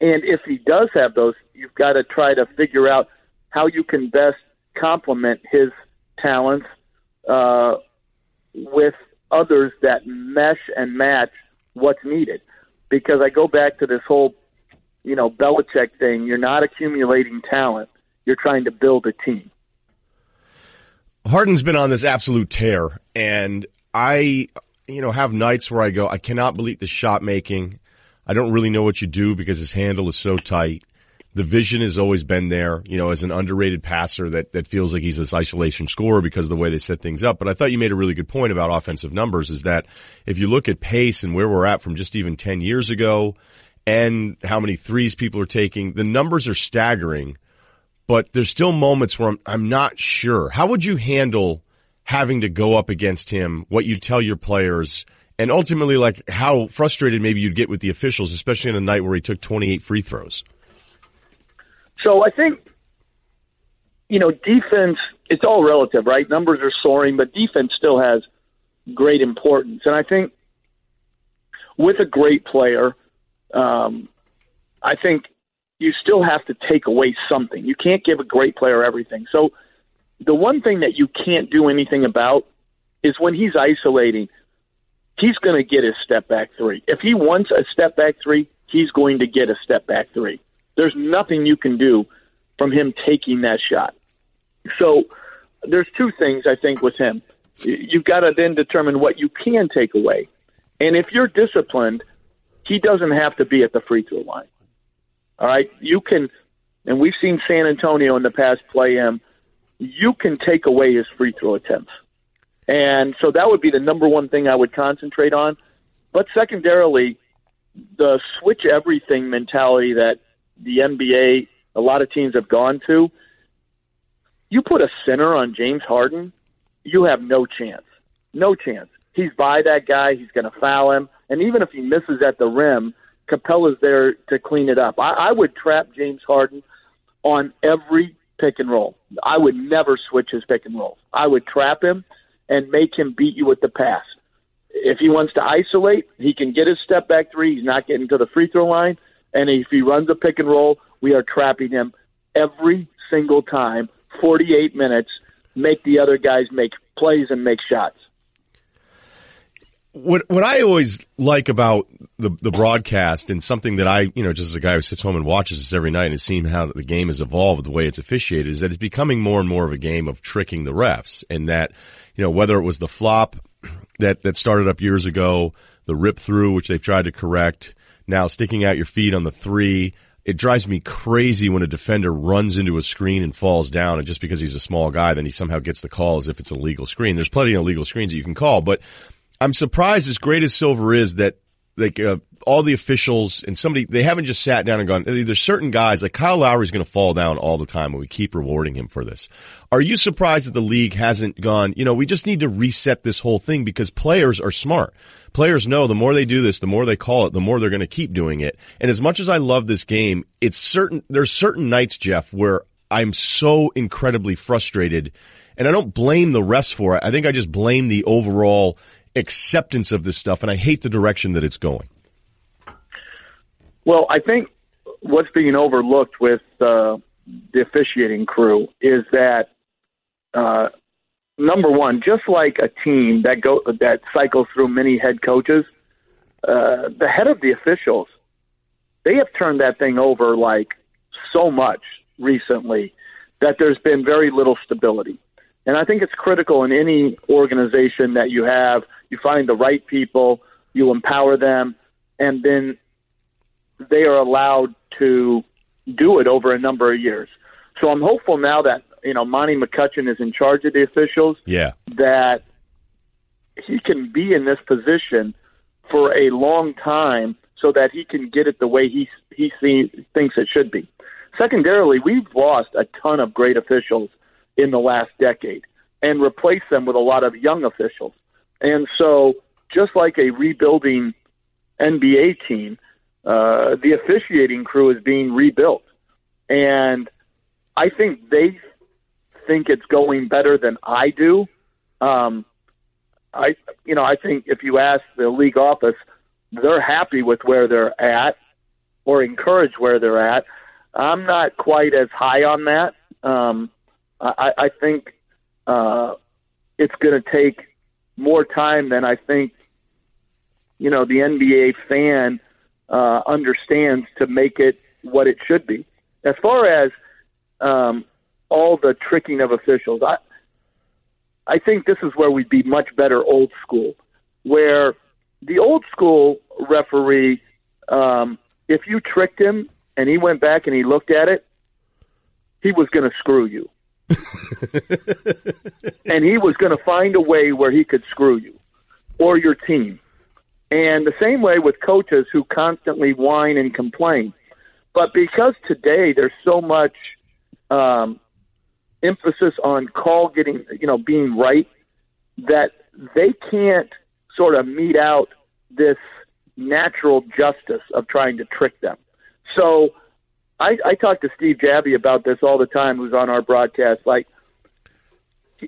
and if he does have those, you've got to try to figure out how you can best complement his talents uh, with others that mesh and match what's needed. Because I go back to this whole, you know, Belichick thing. You're not accumulating talent. You're trying to build a team. Harden's been on this absolute tear, and I, you know, have nights where I go, I cannot believe the shot making I don't really know what you do because his handle is so tight. The vision has always been there, you know, as an underrated passer that, that feels like he's this isolation scorer because of the way they set things up. But I thought you made a really good point about offensive numbers is that if you look at pace and where we're at from just even 10 years ago and how many threes people are taking, the numbers are staggering. but there's still moments where I'm, I'm not sure. How would you handle having to go up against him? What you tell your players, and ultimately, like how frustrated maybe you'd get with the officials, especially in a night where he took 28 free throws. So I think, you know, defense. It's all relative, right? Numbers are soaring, but defense still has great importance, and I think with a great player, um, I think you still have to take away something. You can't give a great player everything. So the one thing that you can't do anything about is when he's isolating, he's going to get his step back three. If he wants a step back three, he's going to get a step back three. There's nothing you can do from him taking that shot. So there's two things I think with him. You've got to then determine what you can take away. And if you're disciplined, he doesn't have to be at the free throw line. All right, you can, and we've seen San Antonio in the past play him. You can take away his free throw attempts, and so that would be the number one thing I would concentrate on. But secondarily, the switch everything mentality that the NBA, a lot of teams have gone to. You put a center on James Harden, you have no chance. No chance. He's by that guy. He's going to foul him. And even if he misses at the rim, Capela's there to clean it up. I, I would trap James Harden on every pick and roll. I would never switch his pick and roll. I would trap him and make him beat you with the pass. If he wants to isolate, he can get his step back three. He's not getting to the free throw line. And if he runs a pick and roll, we are trapping him every single time, 48 minutes, make the other guys make plays and make shots what what I always like about the the broadcast and something that I you know just as a guy who sits home and watches this every night and seeing how the game has evolved the way it's officiated is that it's becoming more and more of a game of tricking the refs and that you know whether it was the flop [CLEARS THROAT] that that started up years ago the rip through which they've tried to correct now sticking out your feet on the three it drives me crazy when a defender runs into a screen and falls down and just because he's a small guy then he somehow gets the call as if it's a legal screen. There's plenty of illegal screens that you can call but I'm surprised as great as Silver is that like uh, all the officials and somebody they haven't just sat down and gone there's certain guys like Kyle Lowry's going to fall down all the time and we keep rewarding him for this. Are you surprised that the league hasn't gone, you know, we just need to reset this whole thing because players are smart. Players know the more they do this, the more they call it, the more they're going to keep doing it. And as much as I love this game, it's certain there's certain nights, Jeff, where I'm so incredibly frustrated and I don't blame the refs for it. I think I just blame the overall acceptance of this stuff, and I hate the direction that it's going. Well, I think what's being overlooked with uh, the officiating crew is that uh, number one, just like a team that go that cycles through many head coaches, uh, the head of the officials, they have turned that thing over like so much recently that there's been very little stability. And I think it's critical in any organization that you have, you find the right people, you empower them, and then they are allowed to do it over a number of years. So I'm hopeful now that, you know, Monty McCutchen is in charge of the officials. Yeah. That he can be in this position for a long time so that he can get it the way he he thinks it should be. Secondarily, we've lost a ton of great officials in the last decade and replaced them with a lot of young officials. And so, just like a rebuilding NBA team, uh, the officiating crew is being rebuilt. And I think they think it's going better than I do. Um, I, you know, I think if you ask the league office, they're happy with where they're at or encouraged where they're at. I'm not quite as high on that. Um, I, I think uh, it's going to take more time than I think you know the NBA fan uh, understands to make it what it should be. As far as um, all the tricking of officials, I I think this is where we'd be much better old school, where the old school referee, um, if you tricked him and he went back and he looked at it, he was going to screw you. [LAUGHS] and he was going to find a way where he could screw you or your team. And the same way with coaches who constantly whine and complain. But because today there's so much um, emphasis on call getting, you know, being right, that they can't sort of mete out this natural justice of trying to trick them. So I, I talk to Steve Javie about this all the time, who's on our broadcast. Like,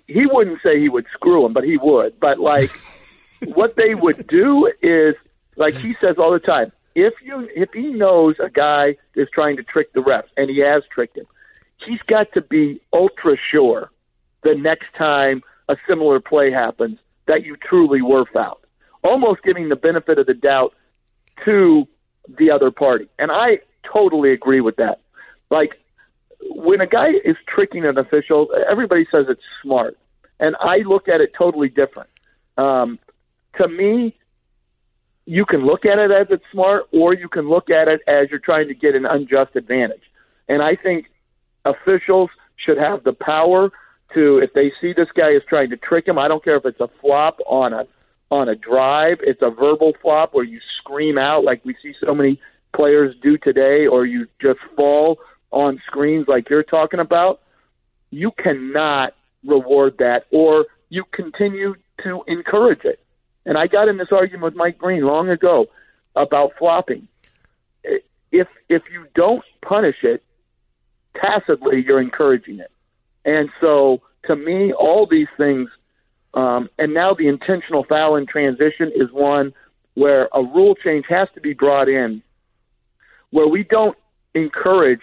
he wouldn't say he would screw him, but he would. But like, [LAUGHS] what they would do is, like he says all the time, if you if he knows a guy is trying to trick the refs, and he has tricked him, he's got to be ultra sure the next time a similar play happens that you truly were fouled. Almost giving the benefit of the doubt to the other party. And I totally agree with that. Like when a guy is tricking an official, everybody says it's smart, and I look at it totally different. Um, to me, you can look at it as it's smart, or you can look at it as you're trying to get an unjust advantage. And I think officials should have the power to, if they see this guy is trying to trick him, I don't care if it's a flop on a on a drive, it's a verbal flop where you scream out like we see so many players do today, or you just fall on screens like you're talking about, you cannot reward that or you continue to encourage it. And I got in this argument with Mike Breen long ago about flopping. If if you don't punish it tacitly, you're encouraging it. And so, to me, all these things, um, and now the intentional foul in transition is one where a rule change has to be brought in, where we don't encourage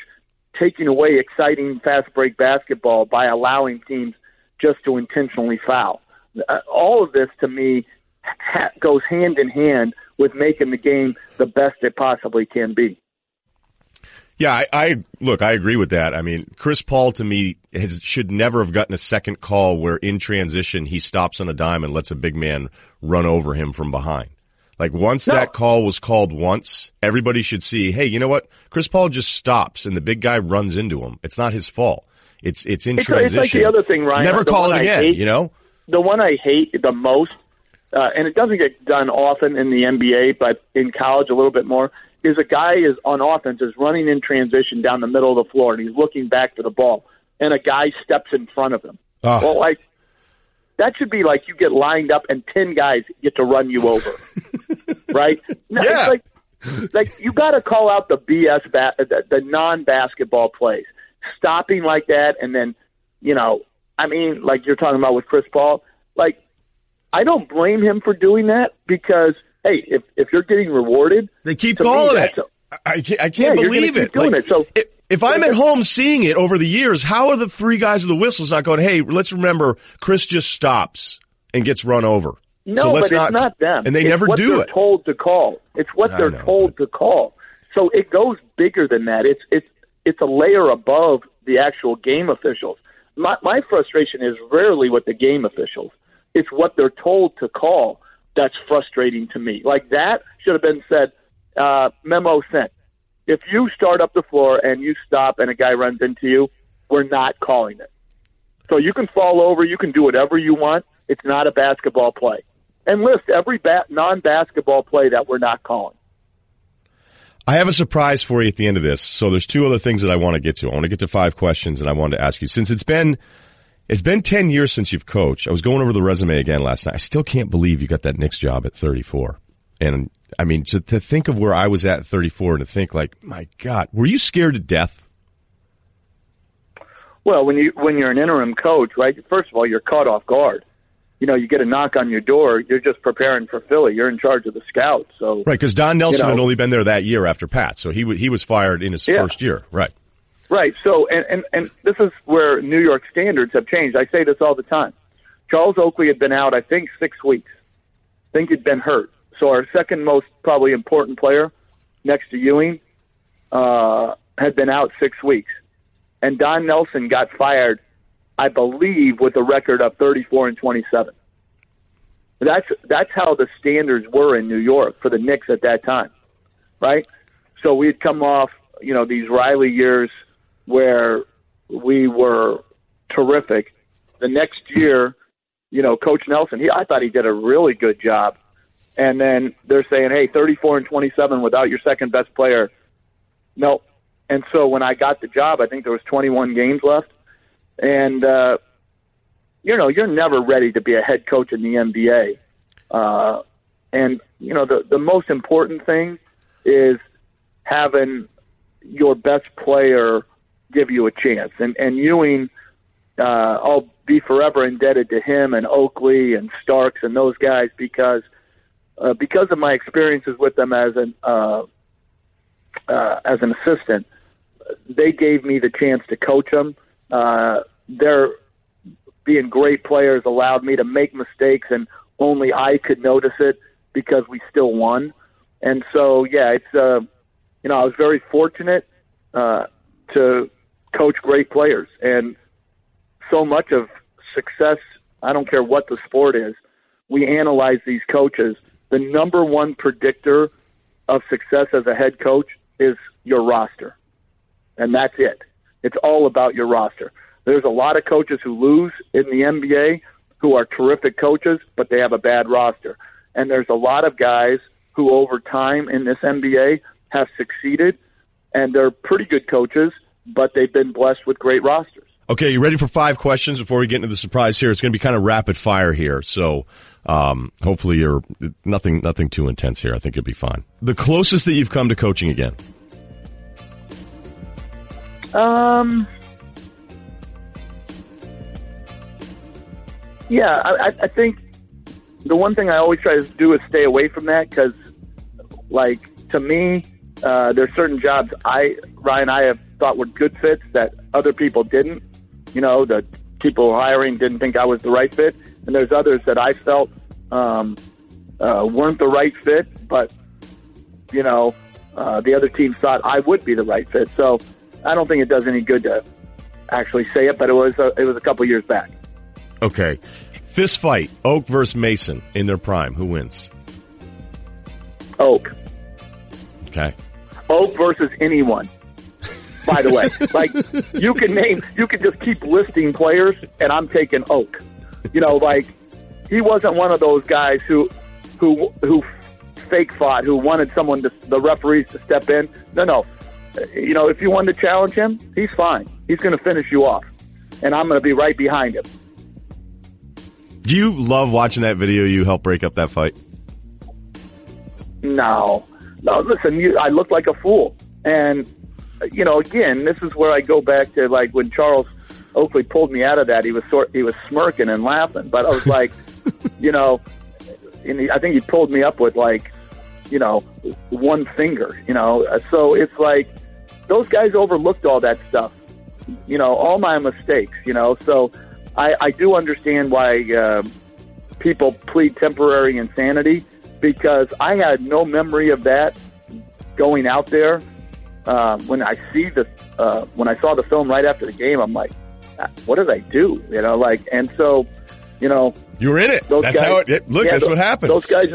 taking away exciting fast break basketball by allowing teams just to intentionally foul. Uh, all of this, to me, ha- goes hand in hand with making the game the best it possibly can be. Yeah, I, I look. I agree with that. I mean, Chris Paul to me has, should never have gotten a second call where in transition he stops on a dime and lets a big man run over him from behind. Like once no. that call was called once, everybody should see, hey, you know what? Chris Paul just stops and the big guy runs into him. It's not his fault. It's it's in it's, transition. It's like the other thing, Ryan. Never call it again. Hate, you know, the one I hate the most, uh, and it doesn't get done often in the NBA, but in college a little bit more, is a guy is on offense is running in transition down the middle of the floor and he's looking back for the ball, and a guy steps in front of him. Oh. Well, like that should be like you get lined up and ten guys get to run you over, [LAUGHS] right? No, yeah. like like you got to call out the BS ba- the, the non basketball plays, stopping like that, and then you know, I mean, like you're talking about with Chris Paul, like I don't blame him for doing that because hey, if if you're getting rewarded, they keep calling me, it. A, I can't, I can't yeah, believe it. Doing like, it. So it, if I'm at home seeing it over the years, how are the three guys with the whistles not going, hey, let's remember Chris just stops and gets run over. No, so let's but not, it's not them. And they it's never what do they're it. told to call. It's what I they're know, told to call. So it goes bigger than that. It's it's it's a layer above the actual game officials. My my frustration is rarely with the game officials. It's what they're told to call that's frustrating to me. Like that should have been said, uh, memo sent if you start up the floor and you stop and a guy runs into you, we're not calling it. So you can fall over, you can do whatever you want. It's not a basketball play. And list every ba- non-basketball play that we're not calling. I have a surprise for you at the end of this. So there's two other things that I want to get to. I want to get to five questions and I wanted to ask you since it's been it's been 10 years since you've coached. I was going over the resume again last night. I still can't believe you got that Knicks job at 34. And I mean, to, to think of where I was at 34 and to think like, my God, were you scared to death? Well, when you when you're an interim coach, right? First of all, you're caught off guard. You know, you get a knock on your door. You're just preparing for Philly. You're in charge of the scouts. So right, because Don Nelson you know, had only been there that year after Pat, so he w- he was fired in his yeah. first year. Right. Right. So, and, and and this is where New York standards have changed. I say this all the time. Charles Oakley had been out, I think, six weeks. I think he'd been hurt. So our second most probably important player, next to Ewing, uh, had been out six weeks, and Don Nelson got fired, I believe, with a record of 34 and 27. That's that's how the standards were in New York for the Knicks at that time, right? So we'd come off, you know, these Riley years where we were terrific. The next year, you know, Coach Nelson, he I thought he did a really good job and then they're saying, "Hey, 34 and 27 without your second best player." No, and so when I got the job, I think there was 21 games left, and uh, you know you're never ready to be a head coach in the NBA. Uh, and you know the the most important thing is having your best player give you a chance. And and Ewing, uh, I'll be forever indebted to him and Oakley and Starks and those guys because uh, because of my experiences with them as an uh, uh, as an assistant, they gave me the chance to coach them. Uh, their being great players allowed me to make mistakes, and only I could notice it because we still won. And so, yeah, it's uh, you know I was very fortunate uh, to coach great players, and so much of success. I don't care what the sport is. We analyze these coaches. The number one predictor of success as a head coach is your roster. And that's it. It's all about your roster. There's a lot of coaches who lose in the NBA who are terrific coaches, but they have a bad roster. And there's a lot of guys who, over time in this NBA, have succeeded, and they're pretty good coaches, but they've been blessed with great rosters. Okay, you ready for five questions before we get into the surprise here? It's going to be kind of rapid fire here, so um, hopefully you're nothing nothing too intense here. I think you'll be fine. The closest that you've come to coaching again. Um. Yeah, I, I think the one thing I always try to do is stay away from that because, like, to me, uh, there's certain jobs I Ryan I have thought were good fits that other people didn't. You know, the people hiring didn't think I was the right fit, and there's others that I felt um, uh, weren't the right fit, but you know, uh, the other teams thought I would be the right fit. So I don't think it does any good to actually say it, but it was a, it was a couple years back. Okay, fist fight: Oak versus Mason in their prime. Who wins? Oak. Okay. Oak versus anyone. By the way, like you can name, you can just keep listing players, and I'm taking Oak. You know, like he wasn't one of those guys who, who, who fake fought, who wanted someone to, the referees to step in. No, no. You know, if you wanted to challenge him, he's fine. He's going to finish you off, and I'm going to be right behind him. Do you love watching that video? You helped break up that fight. No, no. Listen, you, I looked like a fool, and you know, again, this is where I go back to like when Charles Oakley pulled me out of that. He was sort, he was smirking and laughing, but I was like, [LAUGHS] you know, and he, I think he pulled me up with like, you know, one finger. You know, so it's like those guys overlooked all that stuff. You know, all my mistakes. You know, so I, I do understand why uh, people plead temporary insanity because I had no memory of that going out there uh, when I see the uh, when I saw the film right after the game, I'm like, ah, what did I do? You know, like, and so, you know, you were in it. That's guys, how it. Look, yeah, that's what happened. Those guys,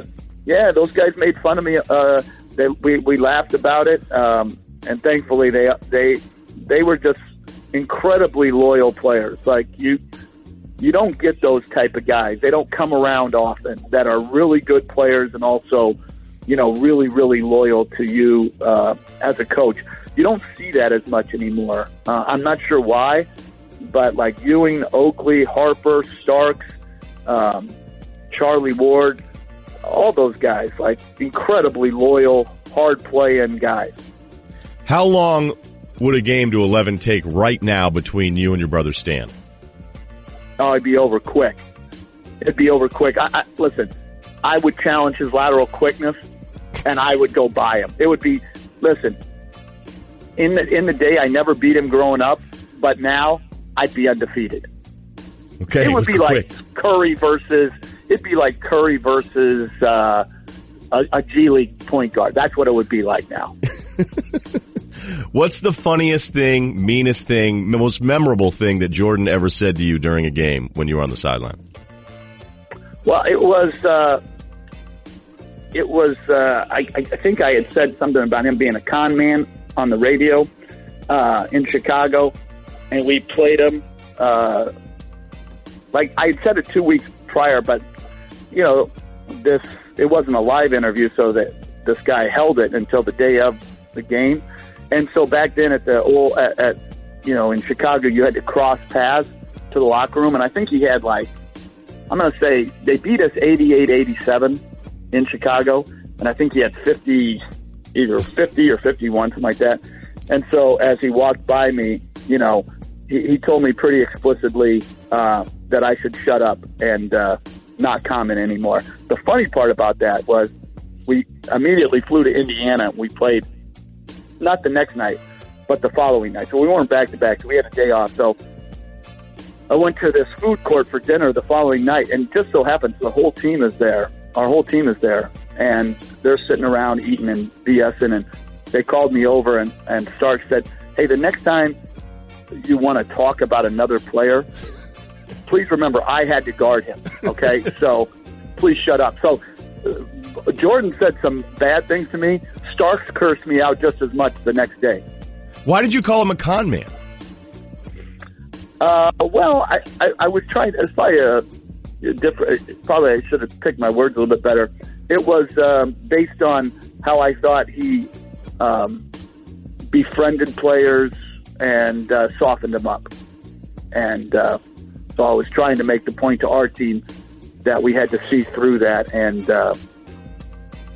yeah, those guys made fun of me. Uh, they, we we laughed about it, um, and thankfully they they they were just incredibly loyal players. Like you, you don't get those type of guys. They don't come around often that are really good players and also you know, really, really loyal to you uh, as a coach. You don't see that as much anymore. Uh, I'm not sure why, but like Ewing, Oakley, Harper, Starks, um, Charlie Ward, all those guys, like incredibly loyal, hard playing guys. How long would a game to 11 take right now between you and your brother Stan? Oh, it'd be over quick. It'd be over quick. I, I, listen, I would challenge his lateral quickness and I would go by him. It would be, listen, in the in the day, I never beat him growing up, but now I'd be undefeated. Okay, it would be quick. like Curry versus. It'd be like Curry versus uh, a, a G League point guard. That's what it would be like now. [LAUGHS] What's the funniest thing, meanest thing, most memorable thing that Jordan ever said to you during a game when you were on the sideline? Well, it was. Uh, it was uh, I, I think I had said something about him being a con man on the radio uh, in Chicago, and we played him. Uh, like I had said it two weeks prior, but you know, this it wasn't a live interview, so that this guy held it until the day of the game, And so back then at the old at, at you know in Chicago, you had to cross paths to the locker room, and I think he had like I'm going to say they beat us 88-87 in Chicago, and I think he had 50, either 50 or 51, something like that. And so as he walked by me, you know, he, he told me pretty explicitly uh, that I should shut up and uh, not comment anymore. The funny part about that was we immediately flew to Indiana. We played not the next night, but the following night. So we weren't back to back. So we had a day off. So I went to this food court for dinner the following night, and just so happens the whole team is there. Our whole team is there, and they're sitting around eating and BSing. And they called me over, and and Stark said, "Hey, the next time you want to talk about another player, please remember I had to guard him. Okay, [LAUGHS] so please shut up." So uh, Jordan said some bad things to me. Starks cursed me out just as much the next day. Why did you call him a con man? Uh, well, I, I, I was trying. It's probably a, different. Probably I should have picked my words a little bit better. It was um, based on how I thought he um, befriended players and uh, softened them up, and uh, so I was trying to make the point to our team that we had to see through that and uh,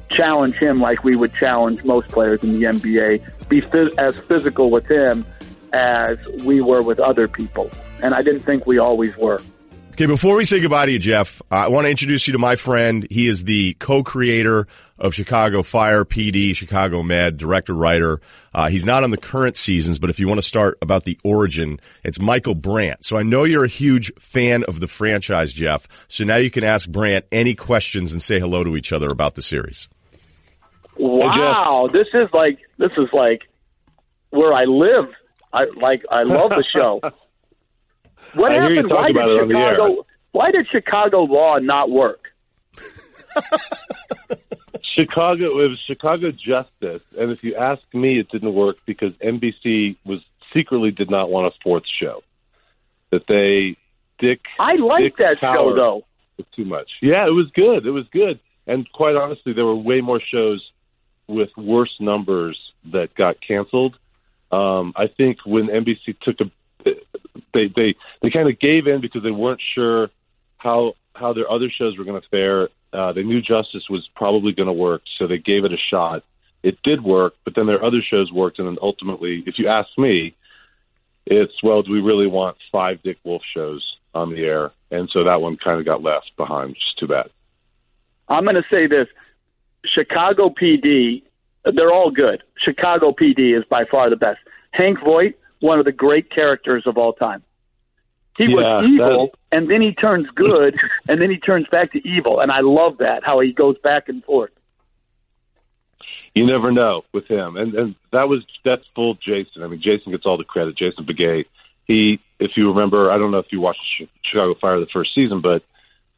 challenge him like we would challenge most players in the NBA. Be phys- as physical with him as we were with other people. And I didn't think we always were. Okay, before we say goodbye to you, Jeff, I want to introduce you to my friend. He is the co-creator of Chicago Fire PD, Chicago Med, director, writer. Uh, he's not on the current seasons, but if you want to start about the origin, it's Michael Brandt. So I know you're a huge fan of the franchise, Jeff. So now you can ask Brandt any questions and say hello to each other about the series. Wow, this is like this is like where I live. I like I love the show. [LAUGHS] What I hear you happened? talk Why did it on the air. Chicago? Why did Chicago law not work? [LAUGHS] Chicago, it was Chicago justice, and if you ask me, it didn't work because NBC was secretly did not want a fourth show. That they Dick. I like Dick that show Tower though. was too much. Yeah, it was good. It was good, and quite honestly, there were way more shows with worse numbers that got canceled. Um, I think when NBC took a, they they they kind of gave in because they weren't sure how how their other shows were going to fare. Uh, they knew Justice was probably going to work, so they gave it a shot. It did work, but then their other shows worked, and then ultimately, if you ask me, it's well, do we really want five Dick Wolf shows on the air? And so that one kind of got left behind, is too bad. I'm going to say this: Chicago PD. They're all good. Chicago PD is by far the best. Hank Voight, one of the great characters of all time. He Yeah, was evil, and then he turns good, [LAUGHS] and then he turns back to evil, and I love that how he goes back and forth. you never know with him. And and that was that's full Jason. I mean, Jason gets all the credit. Jason Beghe. He, if you remember, I don't know if you watched Chicago Fire the first season, but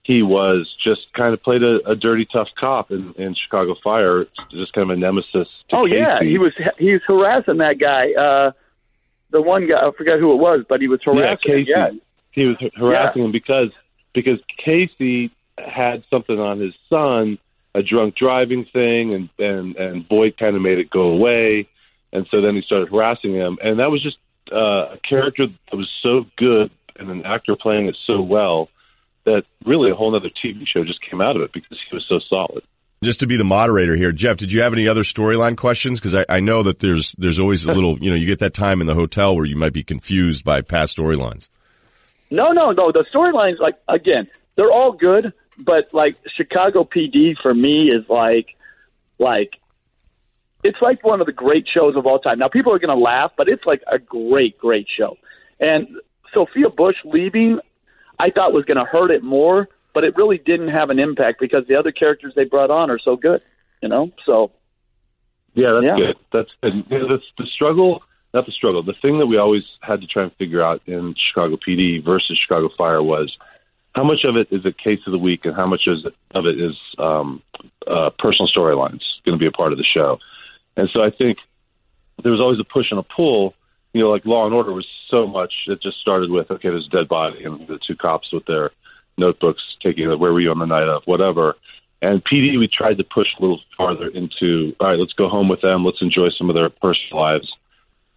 he was just kind of played a, a dirty, tough cop in, in Chicago Fire, just kind of a nemesis. To Oh yeah, he was he was harassing that guy. Uh, the one guy, I forgot who it was, but he was Yeah, harassing. him. Yeah, He was harassing him because because Casey had something on his son, a drunk driving thing, and and and Voight kind of made it go away, and so then he started harassing him, and that was just uh, a character that was so good and an actor playing it so well that really a whole other TV show just came out of it because he was so solid. Just to be the moderator here, Jeff, did you have any other storyline questions? Because I, I know that there's there's always a little, you know, you get that time in the hotel where you might be confused by past storylines. No, no, no. The storylines, like again, they're all good, but like Chicago PD for me is like, like, it's like one of the great shows of all time. Now people are going to laugh, but it's like a great, great show. And Sophia Bush leaving, I thought was going to hurt it more, but it really didn't have an impact because the other characters they brought on are so good. You know, so Yeah, that's Yeah. good. That's and, you know, that's the struggle. Not the struggle. The thing that we always had to try and figure out in Chicago PD versus Chicago Fire was how much of it is a case of the week and how much is it, of it is um, uh, personal storylines going to be a part of the show. And so I think there was always a push and a pull. You know, like Law and Order was so much. It just started with okay, there's a dead body and the two cops with their notebooks taking it. Where were you on the night of? Whatever. And PD, we tried to push a little farther into, all right, let's go home with them. Let's enjoy some of their personal lives.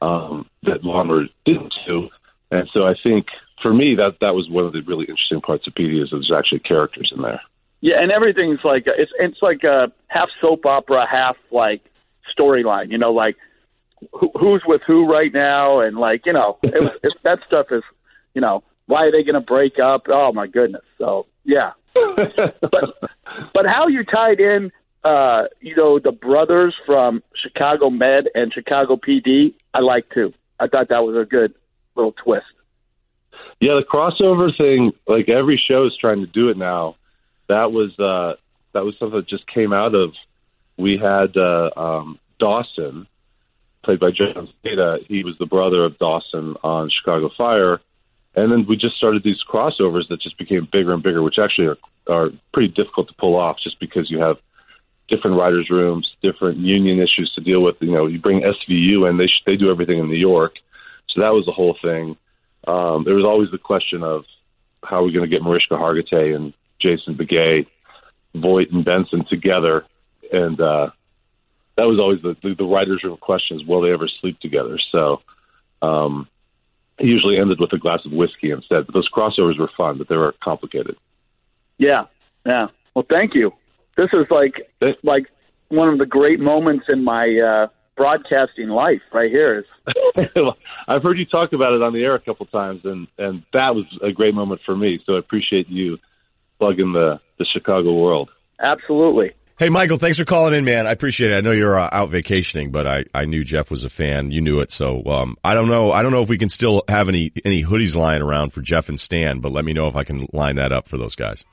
um, that Law and Order didn't do. And so I think for me that that was one of the really interesting parts of PD is there's actually characters in there. Yeah, and everything's like it's it's like a half soap opera, half like storyline. You know, like who, who's with who right now, and like you know, it, was- it, that stuff is, you know, why are they going to break up? Oh my goodness. So yeah, [LAUGHS] but but how you tied in, uh, you know, the brothers from Chicago Med and Chicago PD, I like too. I thought that was a good little twist. Yeah, the crossover thing, like every show is trying to do it now. That was uh that was something that just came out of we had uh um Dawson, played by Jon Seda, he was the brother of Dawson on Chicago Fire. And then we just started these crossovers that just became bigger and bigger, which actually are are pretty difficult to pull off just because you have different writers' rooms, different union issues to deal with. You know, you bring SVU and they sh- they do everything in New York, so that was the whole thing. Um, there was always the question of how are we going to get Mariska Hargitay and Jason Beghe, Voight and Benson together, and uh, that was always the, the the writers' room questions: Will they ever sleep together? So. Um, usually ended with a glass of whiskey instead. But those crossovers were fun, but they were complicated. Yeah, yeah. Well, thank you. This is like Th- like one of the great moments in my uh, broadcasting life. Right here is [LAUGHS] I've heard you talk about it on the air a couple times, and and that was a great moment for me. So I appreciate you plugging the the Chicago world. absolutely. Hey, Michael, thanks for calling in, man. I appreciate it. I know you're uh, out vacationing, but I, I knew Jeff was a fan. You knew it, so um, I don't know. I don't know if we can still have any any hoodies lying around for Jeff and Stan, but let me know if I can line that up for those guys.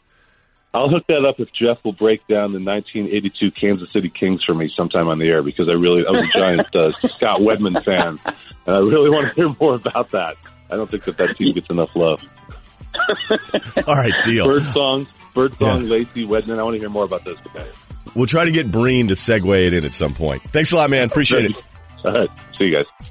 I'll hook that up if Jeff will break down the 1982 Kansas City Kings for me sometime on the air because I really I was a giant uh, [LAUGHS] Scott Wedman fan, and I really want to hear more about that. I don't think that that team gets enough love. All right, deal. Bird song, Birdsong, Yeah. Lacey Wedman. I want to hear more about those guys. We'll try to get Breen to segue it in at some point. Thanks a lot, man. Appreciate it. All right, see you guys.